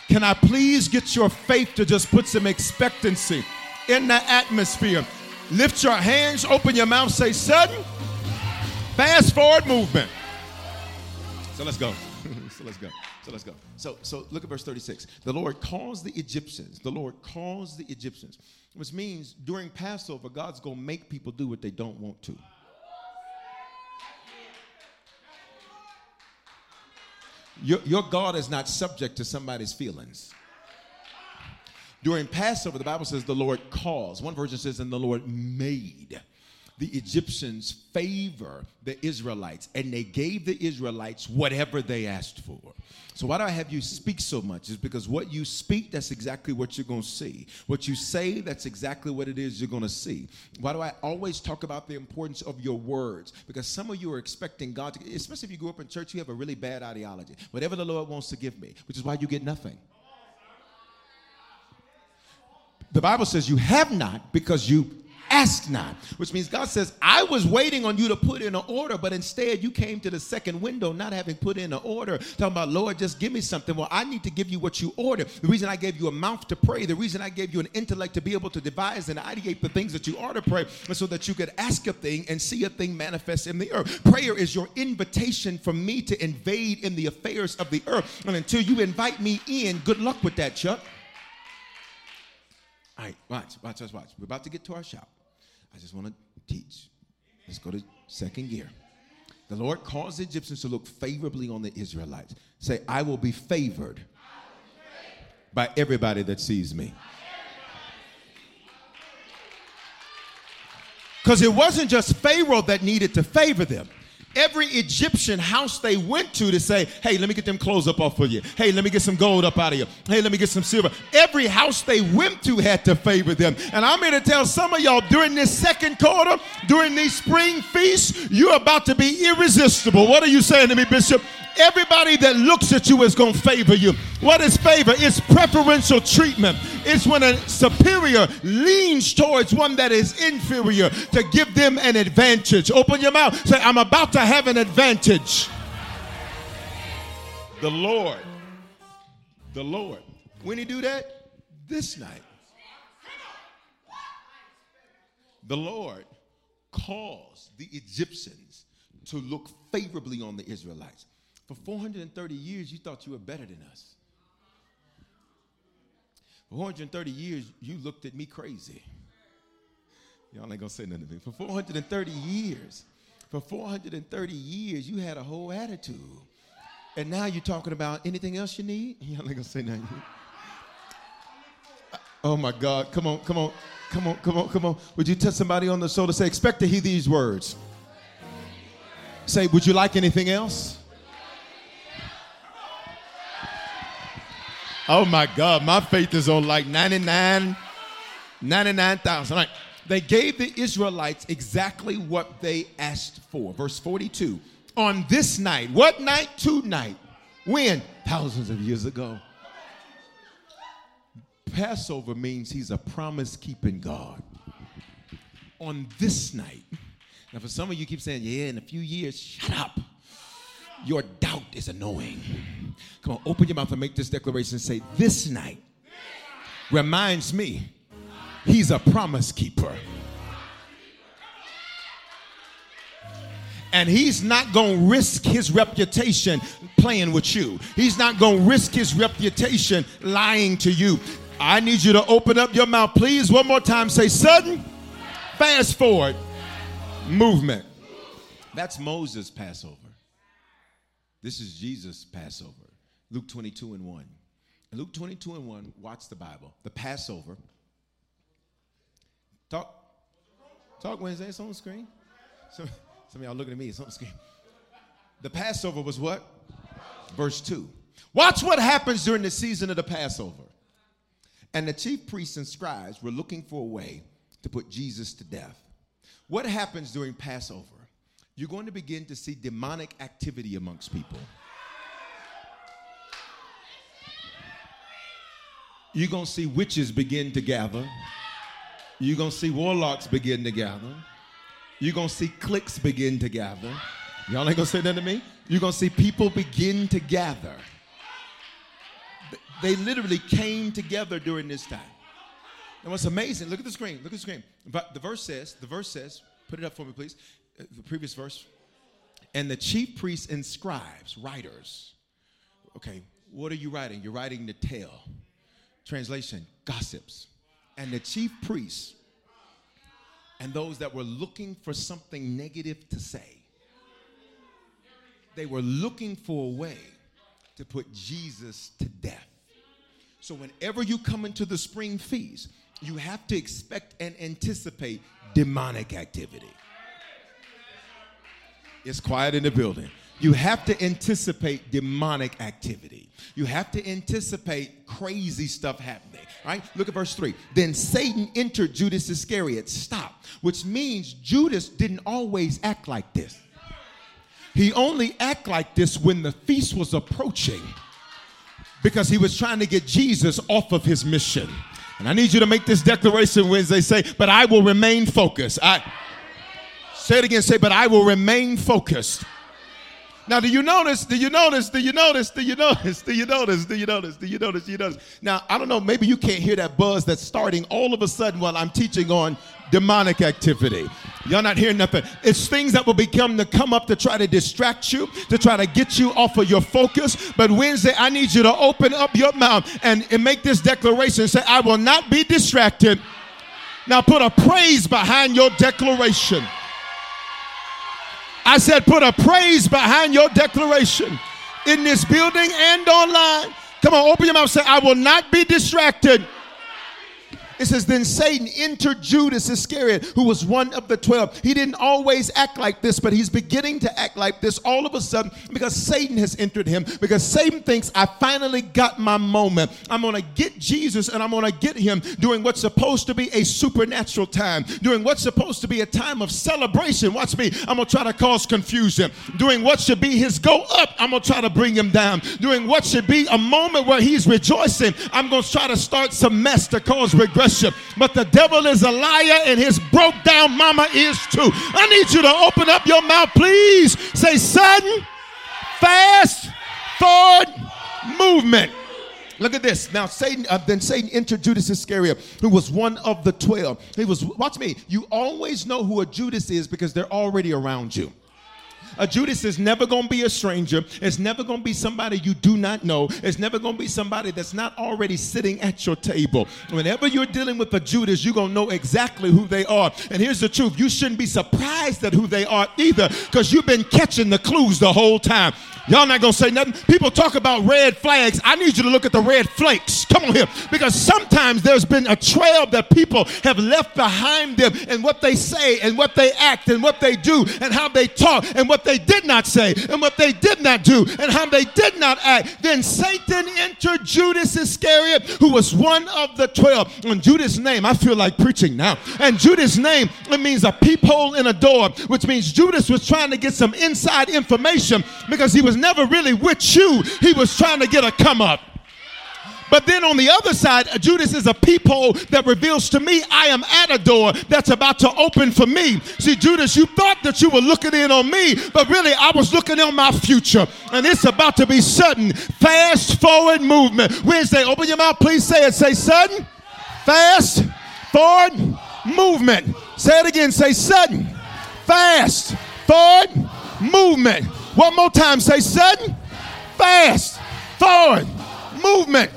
S2: can I please get your faith to just put some expectancy in the atmosphere? Lift your hands, open your mouth, say, sudden, fast forward movement. So let's go. so let's go. So let's go. So so look at verse 36. The Lord calls the Egyptians. The Lord calls the Egyptians, which means during Passover, God's gonna make people do what they don't want to. Your, your God is not subject to somebody's feelings. During Passover, the Bible says the Lord calls. One version says, and the Lord made the Egyptians favor the Israelites, and they gave the Israelites whatever they asked for. So, why do I have you speak so much? Is because what you speak, that's exactly what you're going to see. What you say, that's exactly what it is you're going to see. Why do I always talk about the importance of your words? Because some of you are expecting God to, especially if you grew up in church, you have a really bad ideology. Whatever the Lord wants to give me, which is why you get nothing. The Bible says you have not because you ask not, which means God says, I was waiting on you to put in an order, but instead you came to the second window not having put in an order, talking about, Lord, just give me something. Well, I need to give you what you ordered. The reason I gave you a mouth to pray, the reason I gave you an intellect to be able to devise and ideate the things that you ought to pray, so that you could ask a thing and see a thing manifest in the earth. Prayer is your invitation for me to invade in the affairs of the earth. And until you invite me in, good luck with that, Chuck. All right, watch, watch, watch, watch. We're about to get to our shout. I just want to teach. Let's go to second gear. The Lord caused the Egyptians to look favorably on the Israelites. Say, I will be favored by everybody that sees me. Because it wasn't just Pharaoh that needed to favor them every Egyptian house they went to to say, hey, let me get them clothes up off of you. Hey, let me get some gold up out of you. Hey, let me get some silver. Every house they went to had to favor them. And I'm here to tell some of y'all during this second quarter, during these spring feasts, you're about to be irresistible. What are you saying to me, Bishop? Everybody that looks at you is going to favor you. What is favor? It's preferential treatment. It's when a superior leans towards one that is inferior to give them an advantage. Open your mouth. Say, I'm about to have an advantage. The Lord. The Lord. When he do that? This night. The Lord caused the Egyptians to look favorably on the Israelites. For 430 years, you thought you were better than us. For 430 years, you looked at me crazy. Y'all ain't gonna say nothing to me. For 430 years, for 430 years, you had a whole attitude. And now you're talking about anything else you need? Y'all ain't gonna say nothing. Oh my God, come on, come on, come on, come on, come on. Would you touch somebody on the shoulder? Say, expect to hear these words. Say, would you like anything else? Oh my God, my faith is on like 99, 99,000. Right. They gave the Israelites exactly what they asked for. Verse 42. On this night, what night? Tonight. When? Thousands of years ago. Passover means he's a promise keeping God. On this night. Now, for some of you keep saying, yeah, in a few years, shut up. Your doubt is annoying. Come on, open your mouth and make this declaration. Say, This night reminds me he's a promise keeper. And he's not going to risk his reputation playing with you. He's not going to risk his reputation lying to you. I need you to open up your mouth, please. One more time. Say, sudden, fast forward, movement. That's Moses' Passover. This is Jesus' Passover. Luke 22 and 1. Luke 22 and 1, watch the Bible. The Passover. Talk, talk Wednesday, it's on the screen. Some, some of y'all looking at me, it's on the screen. The Passover was what? Verse 2. Watch what happens during the season of the Passover. And the chief priests and scribes were looking for a way to put Jesus to death. What happens during Passover? you're going to begin to see demonic activity amongst people. You're going to see witches begin to gather. You're going to see warlocks begin to gather. You're going to see cliques begin to gather. Y'all ain't going to say that to me? You're going to see people begin to gather. They literally came together during this time. And what's amazing, look at the screen, look at the screen. But the verse says, the verse says, put it up for me, please uh, the previous verse. And the chief priests and scribes, writers. Okay, what are you writing? You're writing the tale. Translation, gossips. And the chief priests and those that were looking for something negative to say. They were looking for a way to put Jesus to death. So, whenever you come into the spring feast, you have to expect and anticipate demonic activity. It's quiet in the building. You have to anticipate demonic activity. You have to anticipate crazy stuff happening. Right? Look at verse 3. Then Satan entered Judas Iscariot. Stop. Which means Judas didn't always act like this. He only act like this when the feast was approaching because he was trying to get Jesus off of his mission. And I need you to make this declaration Wednesday say, but I will remain focused. I say it again, say, but I will remain focused. Now, do you notice? Do you notice? Do you notice? Do you notice? Do you notice? Do you notice? Do you notice? Do you notice? Now, I don't know, maybe you can't hear that buzz that's starting all of a sudden while I'm teaching on demonic activity. Y'all not hearing nothing. It's things that will become to come up to try to distract you, to try to get you off of your focus. But Wednesday, I need you to open up your mouth and, and make this declaration. Say, I will not be distracted. Now put a praise behind your declaration. I said, put a praise behind your declaration in this building and online. Come on, open your mouth. Say, I will not be distracted. It says, Then Satan entered Judas Iscariot, who was one of the 12. He didn't always act like this, but he's beginning to act like this all of a sudden because Satan has entered him. Because Satan thinks, I finally got my moment. I'm going to get Jesus and I'm going to get him during what's supposed to be a supernatural time, during what's supposed to be a time of celebration. Watch me. I'm going to try to cause confusion. Doing what should be his go up, I'm going to try to bring him down. Doing what should be a moment where he's rejoicing, I'm going to try to start some mess to cause regression worship. But the devil is a liar and his broke down mama is too. I need you to open up your mouth, please. Say sudden, fast, forward movement. Look at this. Now, Satan, uh, then Satan entered Judas Iscariot, who was one of the 12. He was, watch me, you always know who a Judas is because they're already around you. A Judas is never going to be a stranger. It's never going to be somebody you do not know. It's never going to be somebody that's not already sitting at your table. Whenever you're dealing with a Judas, you're going to know exactly who they are. And here's the truth you shouldn't be surprised at who they are either because you've been catching the clues the whole time. Y'all not gonna say nothing. People talk about red flags. I need you to look at the red flakes. Come on here. Because sometimes there's been a trail that people have left behind them and what they say and what they act and what they do and how they talk and what they did not say and what they did not do and how they did not act. Then Satan entered Judas Iscariot, who was one of the twelve. And Judas' name, I feel like preaching now. And Judas' name, it means a peephole in a door, which means Judas was trying to get some inside information because he was never really with you. He was trying to get a come up. But then on the other side, Judas is a peephole that reveals to me I am at a door that's about to open for me. See, Judas, you thought that you were looking in on me, but really I was looking on my future. And it's about to be sudden, fast forward movement. Wednesday, open your mouth, please say it. Say sudden, fast forward movement. Say it again. Say sudden, fast forward movement. One more time. Say sudden, fast, forward, movement.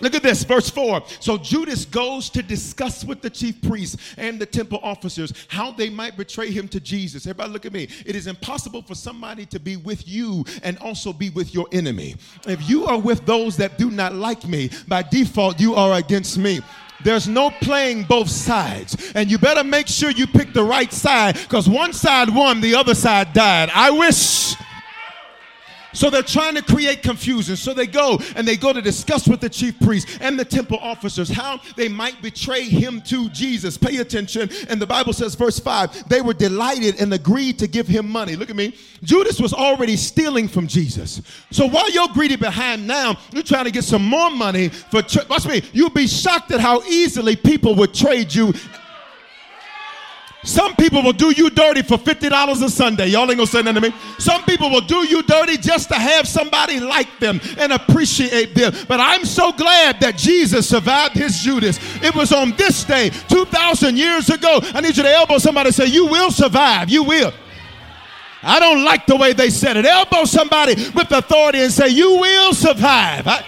S2: Look at this, verse 4. So Judas goes to discuss with the chief priests and the temple officers how they might betray him to Jesus. Everybody, look at me. It is impossible for somebody to be with you and also be with your enemy. If you are with those that do not like me, by default, you are against me. There's no playing both sides. And you better make sure you pick the right side because one side won, the other side died. I wish. So they're trying to create confusion. So they go and they go to discuss with the chief priests and the temple officers how they might betray him to Jesus. Pay attention. And the Bible says, verse 5, they were delighted and agreed to give him money. Look at me. Judas was already stealing from Jesus. So while you're greedy behind now, you're trying to get some more money for, watch me, you'll be shocked at how easily people would trade you some people will do you dirty for $50 a Sunday. Y'all ain't gonna say nothing to me. Some people will do you dirty just to have somebody like them and appreciate them. But I'm so glad that Jesus survived his Judas. It was on this day, 2,000 years ago. I need you to elbow somebody and say, You will survive. You will. I don't like the way they said it. Elbow somebody with authority and say, You will survive. I,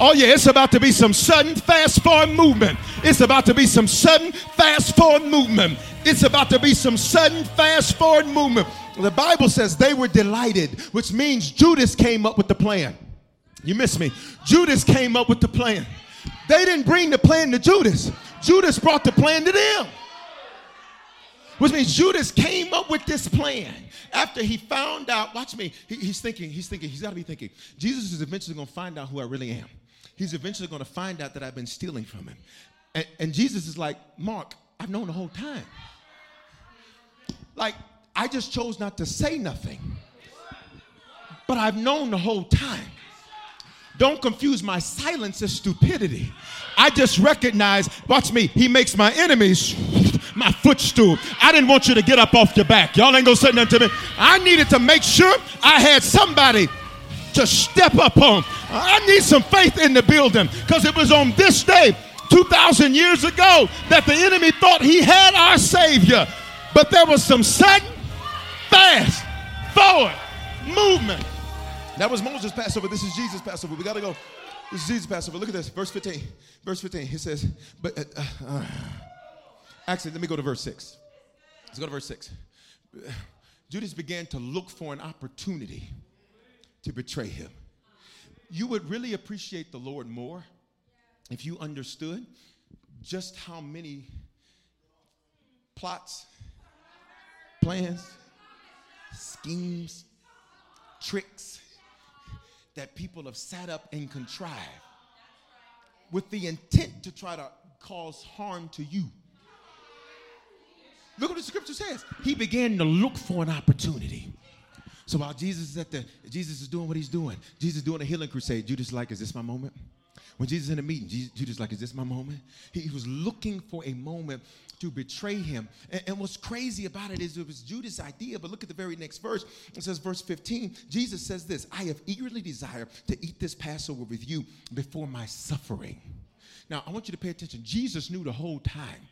S2: oh, yeah, it's about to be some sudden fast forward movement. It's about to be some sudden fast forward movement. It's about to be some sudden fast forward movement. The Bible says they were delighted, which means Judas came up with the plan. You miss me. Judas came up with the plan. They didn't bring the plan to Judas, Judas brought the plan to them. Which means Judas came up with this plan after he found out. Watch me. He, he's thinking, he's thinking, he's got to be thinking, Jesus is eventually going to find out who I really am. He's eventually going to find out that I've been stealing from him. And, and Jesus is like, Mark, I've known the whole time. Like, I just chose not to say nothing. But I've known the whole time. Don't confuse my silence as stupidity. I just recognize, watch me, he makes my enemies my footstool. I didn't want you to get up off your back. Y'all ain't gonna say nothing to me. I needed to make sure I had somebody to step up on. I need some faith in the building because it was on this day, 2,000 years ago, that the enemy thought he had our Savior. But there was some sudden, fast, forward movement. That was Moses' Passover. This is Jesus' Passover. We got to go. This is Jesus' Passover. Look at this. Verse 15. Verse 15. He says, but. Uh, uh, Actually, let me go to verse 6. Let's go to verse 6. Judas began to look for an opportunity to betray him. You would really appreciate the Lord more if you understood just how many plots, plans, schemes, tricks that people have sat up and contrived with the intent to try to cause harm to you. Look what the scripture says. He began to look for an opportunity. So while Jesus is at the Jesus is doing what he's doing, Jesus is doing a healing crusade. Judas like, is this my moment? When Jesus is in a meeting, Jesus, Judas like, is this my moment? He, he was looking for a moment to betray him. And, and, what's crazy about it is it was Judas' idea, but look at the very next verse. It says, verse 15, Jesus says this I have eagerly desired to eat this Passover with you before my suffering. Now, I want you to pay attention. Jesus knew the whole time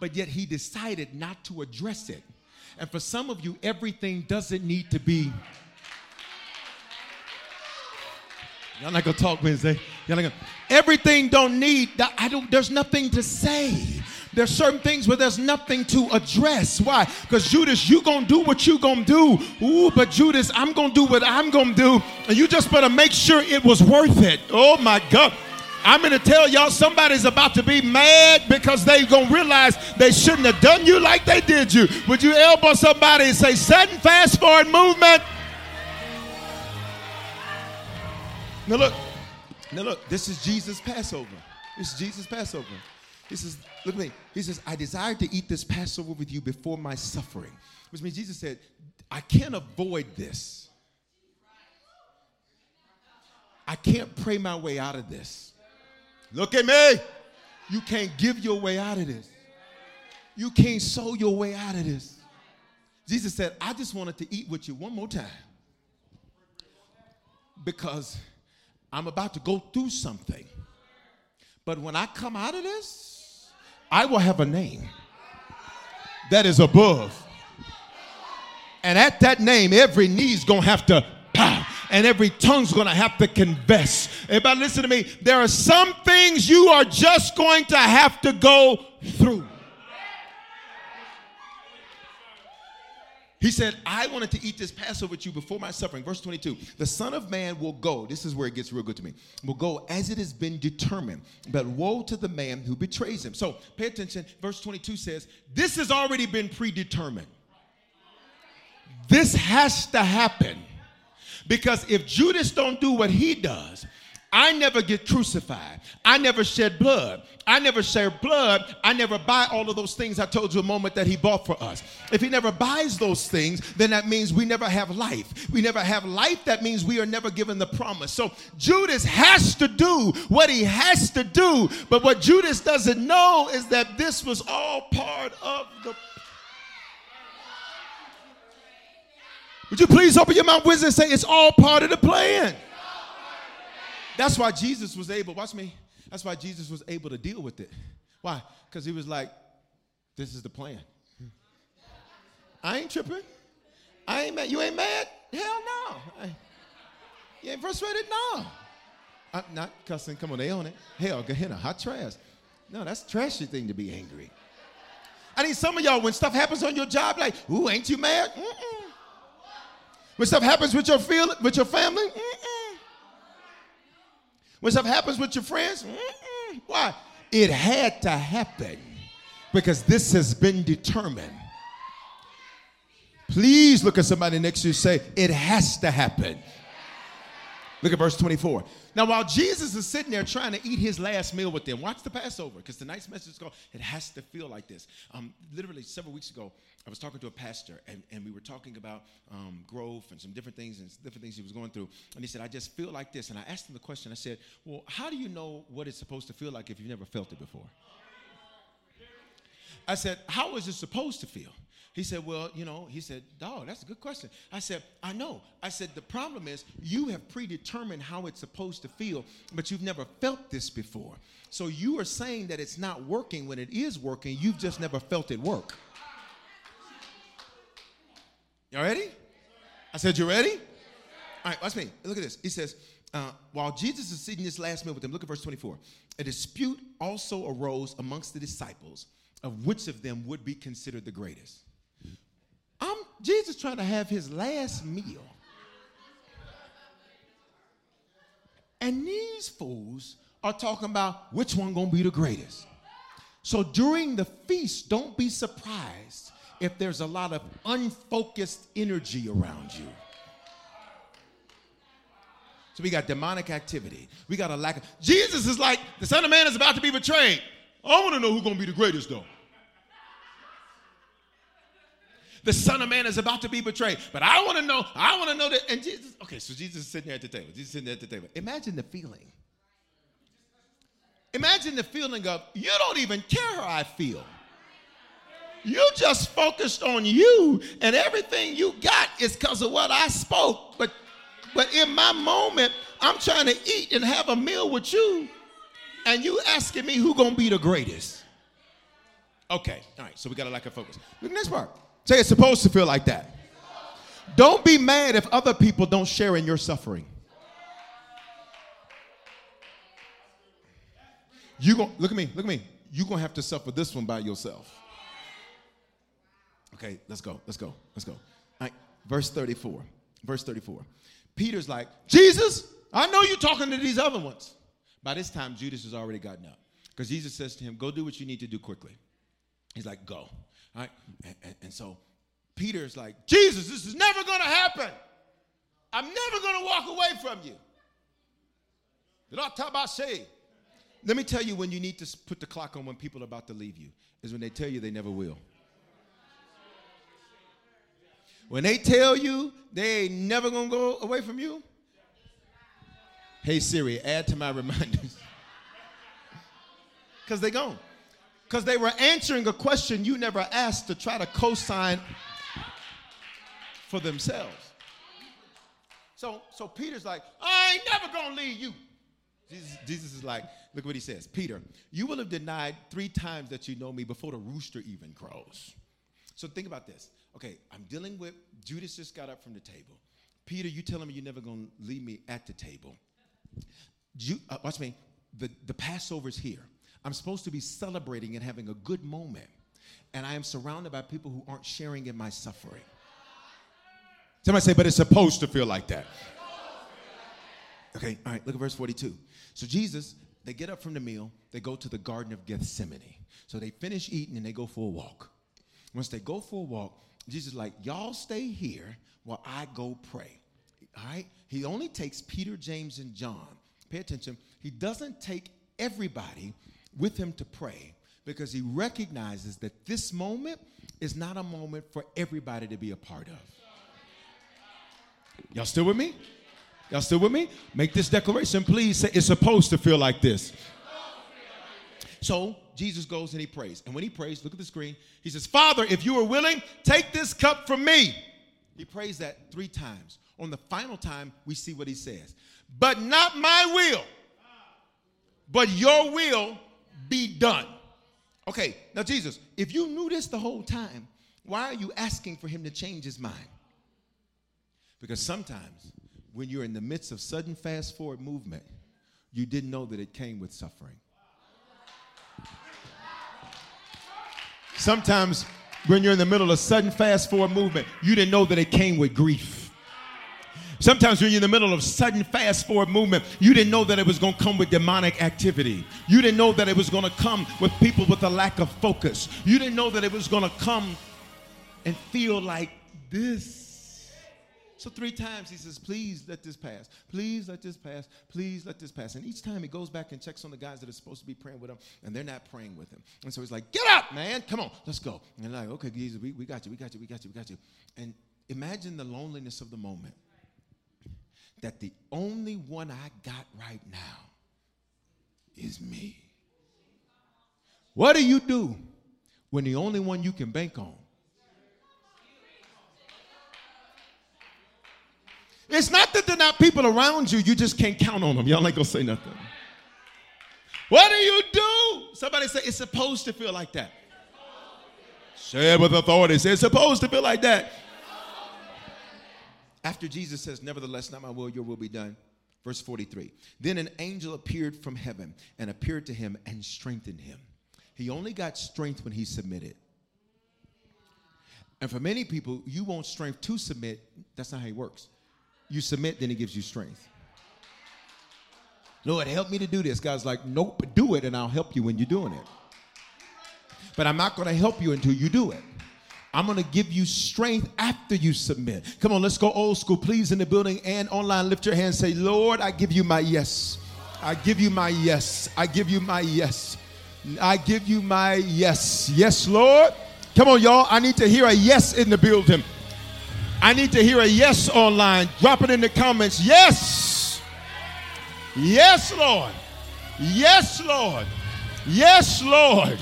S2: but yet he decided not to address it. And for some of you, everything doesn't need to be. Y'all not gonna talk Wednesday. Y'all not gonna. Everything don't need. I don't. There's nothing to say. There's certain things where there's nothing to address. Why? Because Judas, you gonna do what you gonna do. Ooh, but Judas, I'm gonna do what I'm gonna do, and you just better make sure it was worth it. Oh my God. I'm going to tell y'all somebody's about to be mad because they're going to realize they shouldn't have done you like they did you. Would you elbow somebody and say, sudden fast forward movement? Now look, now look, this is Jesus' Passover. This is Jesus' Passover. He says, look at me. He says, I desire to eat this Passover with you before my suffering. Which means Jesus said, I can't avoid this. I can't pray my way out of this. Look at me. You can't give your way out of this. You can't sow your way out of this. Jesus said, I just wanted to eat with you one more time because I'm about to go through something. But when I come out of this, I will have a name that is above. And at that name, every knee's gonna have to and every tongue's going to have to confess. Everybody, listen to me. There are some things you are just going to have to go through. He said, I wanted to eat this Passover with you before my suffering. Verse 22 The Son of Man will go. This is where it gets real good to me. Will go as it has been determined. But woe to the man who betrays him. So pay attention. Verse 22 says, This has already been predetermined. This has to happen. Because if Judas don't do what he does, I never get crucified. I never shed blood. I never shed blood. I never buy all of those things I told you a moment that he bought for us. If he never buys those things, then that means we never have life. We never have life. That means we are never given the promise. So Judas has to do what he has to do. But what Judas doesn't know is that this was all part of the Would you please open your mouth wisdom and say it's all part of the plan? That's why Jesus was able, watch me. That's why Jesus was able to deal with it. Why? Because he was like, this is the plan. I ain't tripping. I ain't mad. You ain't mad? Hell no. I, you ain't frustrated? No. I'm not cussing. Come on, they own it. Hell, go Gehenna, hot trash. No, that's trashy thing to be angry. I need some of y'all, when stuff happens on your job, like, ooh, ain't you mad? Mm-mm. When stuff happens with your feel, with your family, mm-mm. when stuff happens with your friends, mm-mm. why? It had to happen because this has been determined. Please look at somebody next to you say, It has to happen. Look at verse 24. Now, while Jesus is sitting there trying to eat his last meal with them, watch the Passover because tonight's message is called It Has to Feel Like This. Um, literally, several weeks ago, I was talking to a pastor and, and we were talking about um, growth and some different things and different things he was going through. And he said, I just feel like this. And I asked him the question I said, Well, how do you know what it's supposed to feel like if you've never felt it before? I said, How is it supposed to feel? He said, Well, you know, he said, Dog, that's a good question. I said, I know. I said, The problem is you have predetermined how it's supposed to feel, but you've never felt this before. So you are saying that it's not working when it is working. You've just never felt it work. Y'all ready? I said, You ready? All right, watch me. Look at this. He says, uh, while Jesus is sitting this last meal with them, look at verse 24. A dispute also arose amongst the disciples of which of them would be considered the greatest. I'm Jesus trying to have his last meal. And these fools are talking about which one gonna be the greatest. So during the feast, don't be surprised if there's a lot of unfocused energy around you. So we got demonic activity. We got a lack of Jesus is like the Son of Man is about to be betrayed. I want to know who's gonna be the greatest though. The Son of Man is about to be betrayed. But I want to know, I want to know that. And Jesus, okay, so Jesus is sitting there at the table. Jesus is sitting there at the table. Imagine the feeling. Imagine the feeling of, you don't even care how I feel. You just focused on you, and everything you got is because of what I spoke. But but in my moment, I'm trying to eat and have a meal with you, and you asking me who gonna be the greatest. Okay, all right, so we got to like a focus. Look at this part. Say it's supposed to feel like that. Don't be mad if other people don't share in your suffering. You going look at me, look at me. You're gonna have to suffer this one by yourself. Okay, let's go, let's go, let's go. All right, verse 34. Verse 34. Peter's like, Jesus, I know you're talking to these other ones. By this time, Judas has already gotten up. Because Jesus says to him, Go do what you need to do quickly. He's like, Go. All right? And, and, and so Peter's like, Jesus, this is never going to happen. I'm never going to walk away from you. Let me tell you when you need to put the clock on when people are about to leave you, is when they tell you they never will. When they tell you they ain't never gonna go away from you, hey Siri, add to my reminders. Because they gone because they were answering a question you never asked to try to co sign for themselves. So, so Peter's like, I ain't never gonna leave you. Jesus, Jesus is like, look what he says Peter, you will have denied three times that you know me before the rooster even crows. So think about this. Okay, I'm dealing with Judas just got up from the table. Peter, you telling me you're never gonna leave me at the table. Ju- uh, watch me. The, the Passover's here. I'm supposed to be celebrating and having a good moment. And I am surrounded by people who aren't sharing in my suffering. Somebody say, but it's supposed to feel like that. Okay, all right, look at verse 42. So Jesus, they get up from the meal, they go to the Garden of Gethsemane. So they finish eating and they go for a walk. Once they go for a walk, Jesus is like, y'all stay here while I go pray. All right? He only takes Peter, James, and John. Pay attention. He doesn't take everybody with him to pray because he recognizes that this moment is not a moment for everybody to be a part of. Y'all still with me? Y'all still with me? Make this declaration, please. Say it's supposed to feel like this. So Jesus goes and he prays. And when he prays, look at the screen. He says, Father, if you are willing, take this cup from me. He prays that three times. On the final time, we see what he says. But not my will, but your will be done. Okay, now Jesus, if you knew this the whole time, Why are you asking for him to change his mind? Because sometimes when you're in the midst of sudden fast forward movement, you didn't know that it came with suffering. Sometimes when you're in the middle of sudden fast forward movement, you didn't know that it came with grief. Sometimes when you're in the middle of sudden fast forward movement, you didn't know that it was going to come with demonic activity. You didn't know that it was going to come with people with a lack of focus. You didn't know that it was going to come and feel like this. So three times he says, please let this pass. Please let this pass. Please let this pass. And each time he goes back and checks on the guys that are supposed to be praying with him, and they're not praying with him. And so he's like, get up, man. Come on, let's go. And they're like, okay, Jesus, we, we got you, we got you, we got you, we got you. And imagine the loneliness of the moment that the only one I got right now is me. What do you do when the only one you can bank on It's not that they're not people around you, you just can't count on them. Y'all ain't gonna say nothing. What do you do? Somebody say it's supposed to feel like that. Say it with authority. Say it's supposed to feel like that. After Jesus says, Nevertheless, not my will, your will be done. Verse 43. Then an angel appeared from heaven and appeared to him and strengthened him. He only got strength when he submitted. And for many people, you want strength to submit. That's not how it works. You submit, then he gives you strength. Lord, help me to do this. God's like, nope, do it, and I'll help you when you're doing it. But I'm not going to help you until you do it. I'm going to give you strength after you submit. Come on, let's go old school, please, in the building and online. Lift your hand say, Lord, I give you my yes. I give you my yes. I give you my yes. I give you my yes. Yes, Lord. Come on, y'all. I need to hear a yes in the building. I need to hear a yes online. Drop it in the comments. Yes. Yes, Lord. Yes, Lord. Yes, Lord.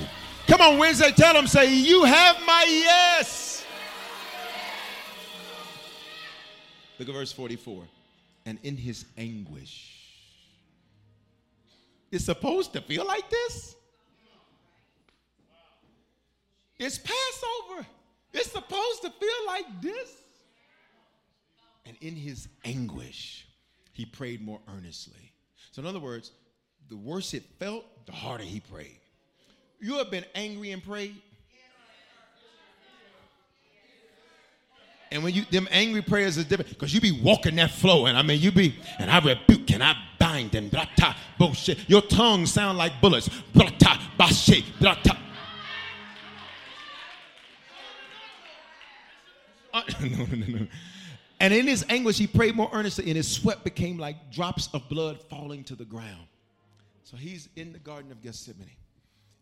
S2: Come on, Wednesday, tell them, say, You have my yes. Look at verse 44. And in his anguish, it's supposed to feel like this. It's Passover. It's supposed to feel like this. And in his anguish, he prayed more earnestly. So, in other words, the worse it felt, the harder he prayed. You have been angry and prayed? And when you them angry prayers is different because you be walking that flow, and I mean you be and I rebuke and I bind and brata bullshit. Your tongue sound like bullets. Brata bashe brata. Uh, no, no, no. And in his anguish, he prayed more earnestly, and his sweat became like drops of blood falling to the ground. So he's in the Garden of Gethsemane,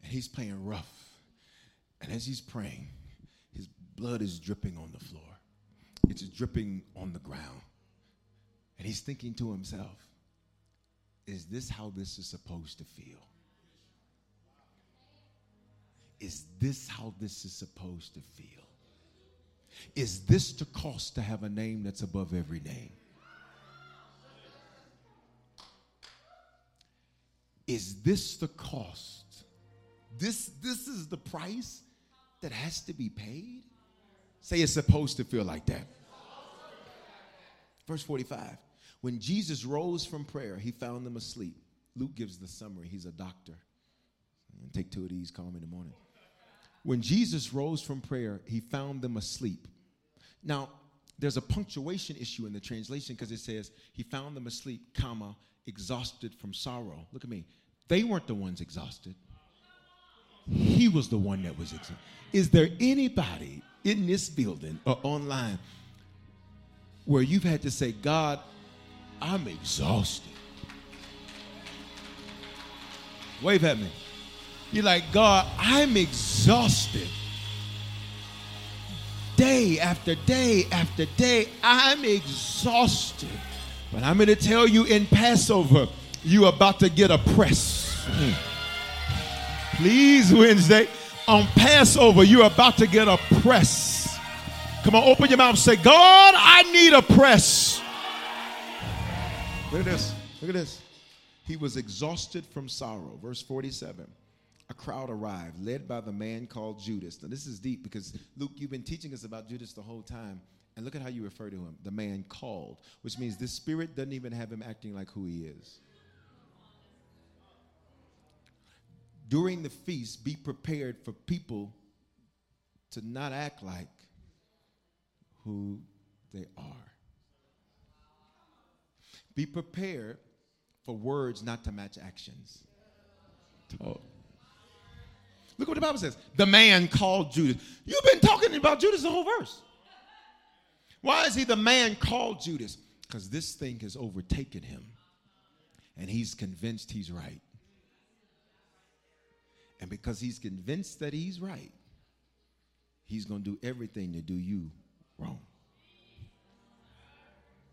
S2: and he's playing rough. And as he's praying, his blood is dripping on the floor, it's dripping on the ground. And he's thinking to himself, is this how this is supposed to feel? Is this how this is supposed to feel? Is this the cost to have a name that's above every name? Is this the cost? This, this is the price that has to be paid? Say it's supposed to feel like that. Verse 45. When Jesus rose from prayer, he found them asleep. Luke gives the summary. He's a doctor. Take two of these, call me in the morning. When Jesus rose from prayer, he found them asleep. Now, there's a punctuation issue in the translation because it says he found them asleep, comma, exhausted from sorrow. Look at me. They weren't the ones exhausted. He was the one that was exhausted. Is there anybody in this building or online where you've had to say, God, I'm exhausted? Wave at me. You're like, God, I'm exhausted. Day after day after day, I'm exhausted. But I'm going to tell you in Passover, you're about to get a press. Mm. Please, Wednesday, on Passover, you're about to get a press. Come on, open your mouth and say, God, I need a press. Look at this. Look at this. He was exhausted from sorrow. Verse 47. A crowd arrived, led by the man called Judas. Now, this is deep because, Luke, you've been teaching us about Judas the whole time. And look at how you refer to him the man called, which means this spirit doesn't even have him acting like who he is. During the feast, be prepared for people to not act like who they are. Be prepared for words not to match actions. Talk. Look what the Bible says. The man called Judas. You've been talking about Judas the whole verse. Why is he the man called Judas? Because this thing has overtaken him and he's convinced he's right. And because he's convinced that he's right, he's going to do everything to do you wrong.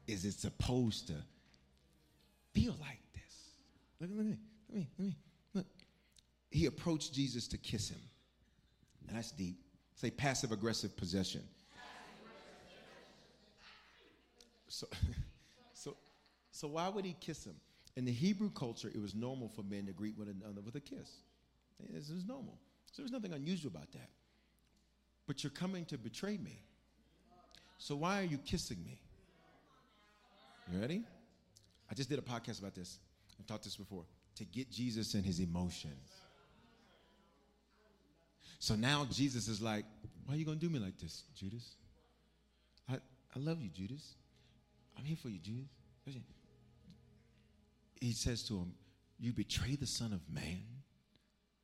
S2: Is it supposed to feel like this? Look, at me. Let me, let me. He approached Jesus to kiss him. And that's deep. Say passive aggressive possession. So, so, so why would he kiss him? In the Hebrew culture, it was normal for men to greet one another with a kiss. This is normal. So there's nothing unusual about that. But you're coming to betray me. So why are you kissing me? You ready? I just did a podcast about this. I've taught this before. To get Jesus in his emotions. So now Jesus is like, why are you going to do me like this, Judas? I, I love you, Judas. I'm here for you, Judas. He says to him, You betray the Son of Man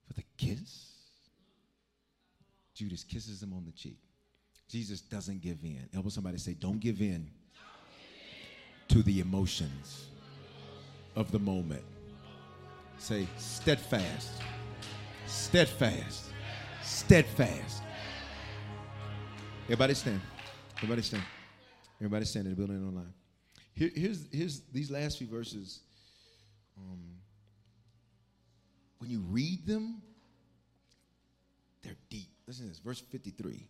S2: with a kiss? Judas kisses him on the cheek. Jesus doesn't give in. Help somebody say, Don't give in, Don't give in. to the emotions of the moment. Say, steadfast, steadfast, steadfast. Everybody stand. Everybody stand. Everybody stand in the building online. Here, here's, here's these last few verses. Um, when you read them, they're deep. Listen to this, verse 53.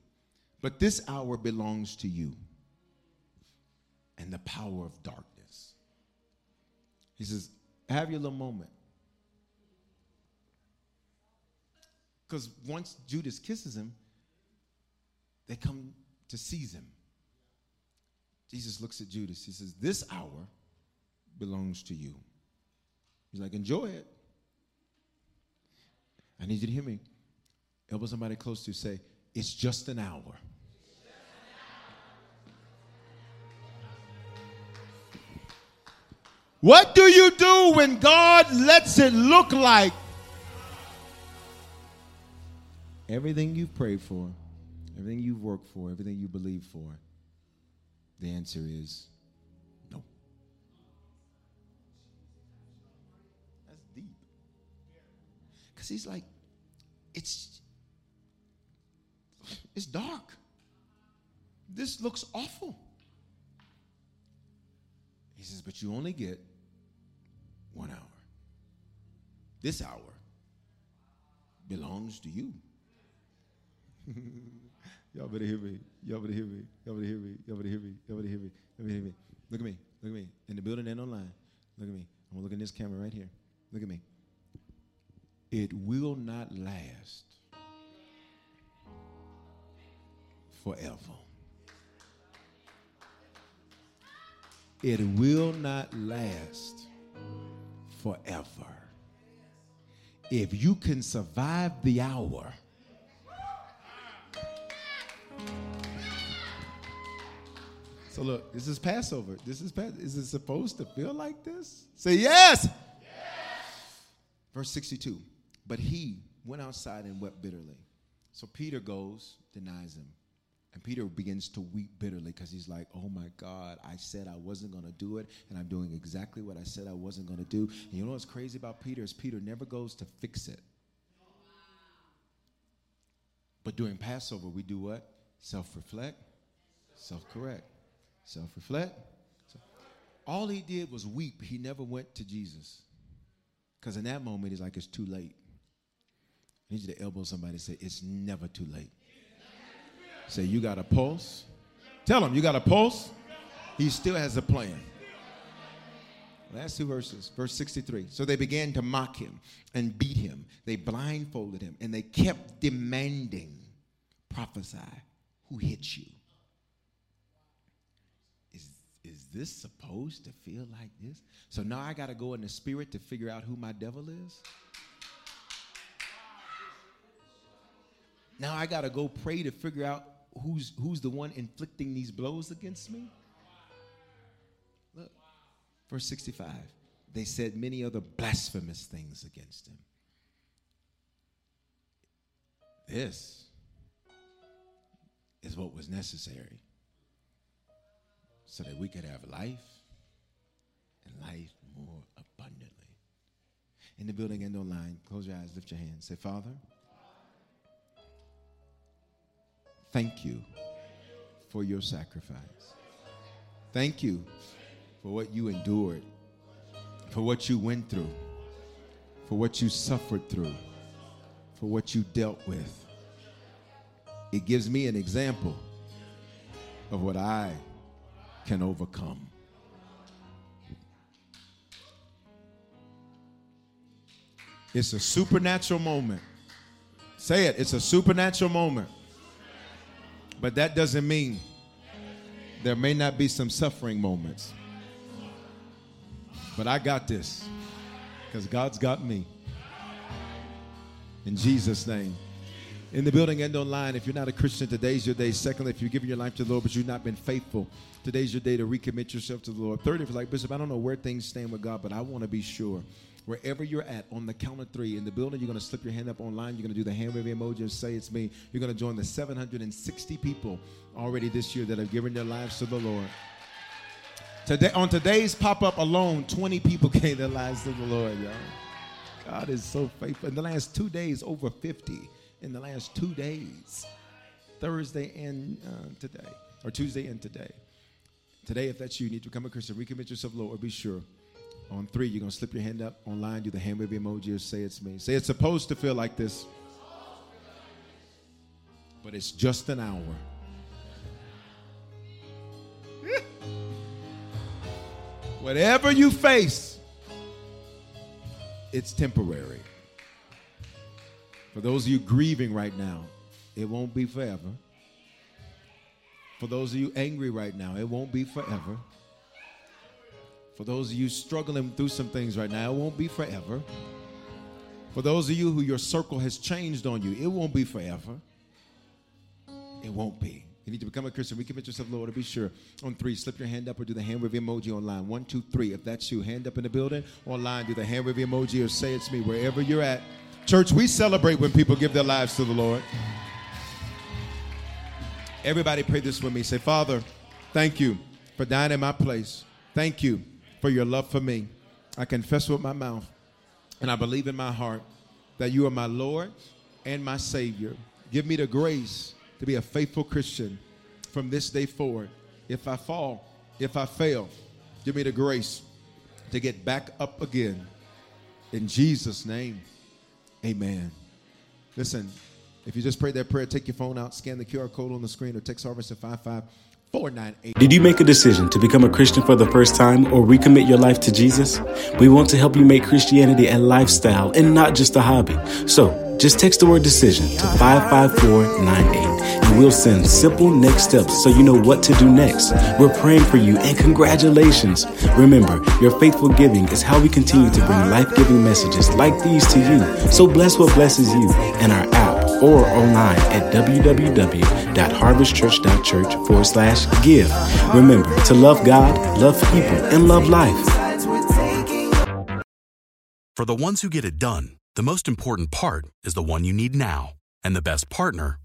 S2: But this hour belongs to you and the power of darkness. He says, have your little moment. Because once Judas kisses him, they come to seize him. Jesus looks at Judas. He says, This hour belongs to you. He's like, Enjoy it. I need you to hear me. Elbow somebody close to you, say, It's just an hour. What do you do when God lets it look like everything you've prayed for, everything you've worked for, everything you believe for the answer is no. That's deep. Because he's like, it's it's dark. This looks awful. He says, but you only get one hour. This hour belongs to you. Y'all better hear me. Y'all better hear me. Y'all better hear me. Y'all better hear me. Y'all better hear me. Y'all better hear me. Look at me. Look at me. In the building and online. Look at me. I'm gonna look in this camera right here. Look at me. It will not last forever. It will not last forever. If you can survive the hour, So look, this is Passover. This is is it supposed to feel like this? Say yes. yes. Verse 62. But he went outside and wept bitterly. So Peter goes, denies him. And Peter begins to weep bitterly because he's like, oh my God, I said I wasn't going to do it, and I'm doing exactly what I said I wasn't going to do. And you know what's crazy about Peter is Peter never goes to fix it. But during Passover, we do what? Self reflect, self correct self reflect. All he did was weep. He never went to Jesus. Because in that moment, he's like, it's too late. I need you to elbow somebody and say, it's never too late. Say, you got a pulse? Tell him, you got a pulse? He still has a plan. Last two verses, verse 63. So they began to mock him and beat him. They blindfolded him and they kept demanding, prophesy, who hit you? Is, is this supposed to feel like this? So now I got to go in the spirit to figure out who my devil is? Now I got to go pray to figure out who's, who's the one inflicting these blows against me? Look, verse 65. They said many other blasphemous things against him. This is what was necessary so that we could have life and life more abundantly. In the building and online, close your eyes, lift your hands. Say, Father, Thank you for your sacrifice. Thank you for what you endured, for what you went through, for what you suffered through, for what you dealt with. It gives me an example of what I can overcome. It's a supernatural moment. Say it, it's a supernatural moment. But that doesn't mean there may not be some suffering moments. But I got this because God's got me. In Jesus' name. In the building and online, if you're not a Christian, today's your day. Secondly, if you're giving your life to the Lord, but you've not been faithful, today's your day to recommit yourself to the Lord. Third, if you're like, Bishop, I don't know where things stand with God, but I want to be sure wherever you're at, on the count of three, in the building, you're going to slip your hand up online. You're going to do the hand wave emoji and say it's me. You're going to join the 760 people already this year that have given their lives to the Lord. Today, on today's pop up alone, 20 people gave their lives to the Lord, y'all. God is so faithful. In the last two days, over 50. In the last two days, Thursday and uh, today, or Tuesday and today. Today, if that's you, you need to become a Christian, recommit yourself, Lord, be sure on three, you're going to slip your hand up online, do the hand wave emoji, or say it's me. Say it's supposed to feel like this, but it's just an hour. Whatever you face, it's temporary. For those of you grieving right now, it won't be forever. For those of you angry right now, it won't be forever. For those of you struggling through some things right now, it won't be forever. For those of you who your circle has changed on you, it won't be forever. It won't be. You need to become a Christian. Recommit yourself, Lord, to be sure. On three, slip your hand up or do the hand wave emoji online. One, two, three. If that's you, hand up in the building. Online, do the hand wave emoji or say it's me, wherever you're at. Church, we celebrate when people give their lives to the Lord. Everybody pray this with me. Say, Father, thank you for dying in my place. Thank you for your love for me. I confess with my mouth and I believe in my heart that you are my Lord and my Savior. Give me the grace to be a faithful Christian from this day forward. If I fall, if I fail, give me the grace to get back up again. In Jesus' name, amen. Listen, if you just prayed that prayer, take your phone out, scan the QR code on the screen, or text Harvest at 55498.
S1: did you make a decision to become a Christian for the first time or recommit your life to Jesus? We want to help you make Christianity a lifestyle and not just a hobby. So just text the word decision to 55498 and we'll send simple next steps so you know what to do next. We're praying for you and congratulations. Remember, your faithful giving is how we continue to bring life giving messages like these to you. So bless what blesses you and our app or online at www.harvestchurch.church forward slash give. Remember to love God, love people, and love life.
S3: For the ones who get it done, the most important part is the one you need now. And the best partner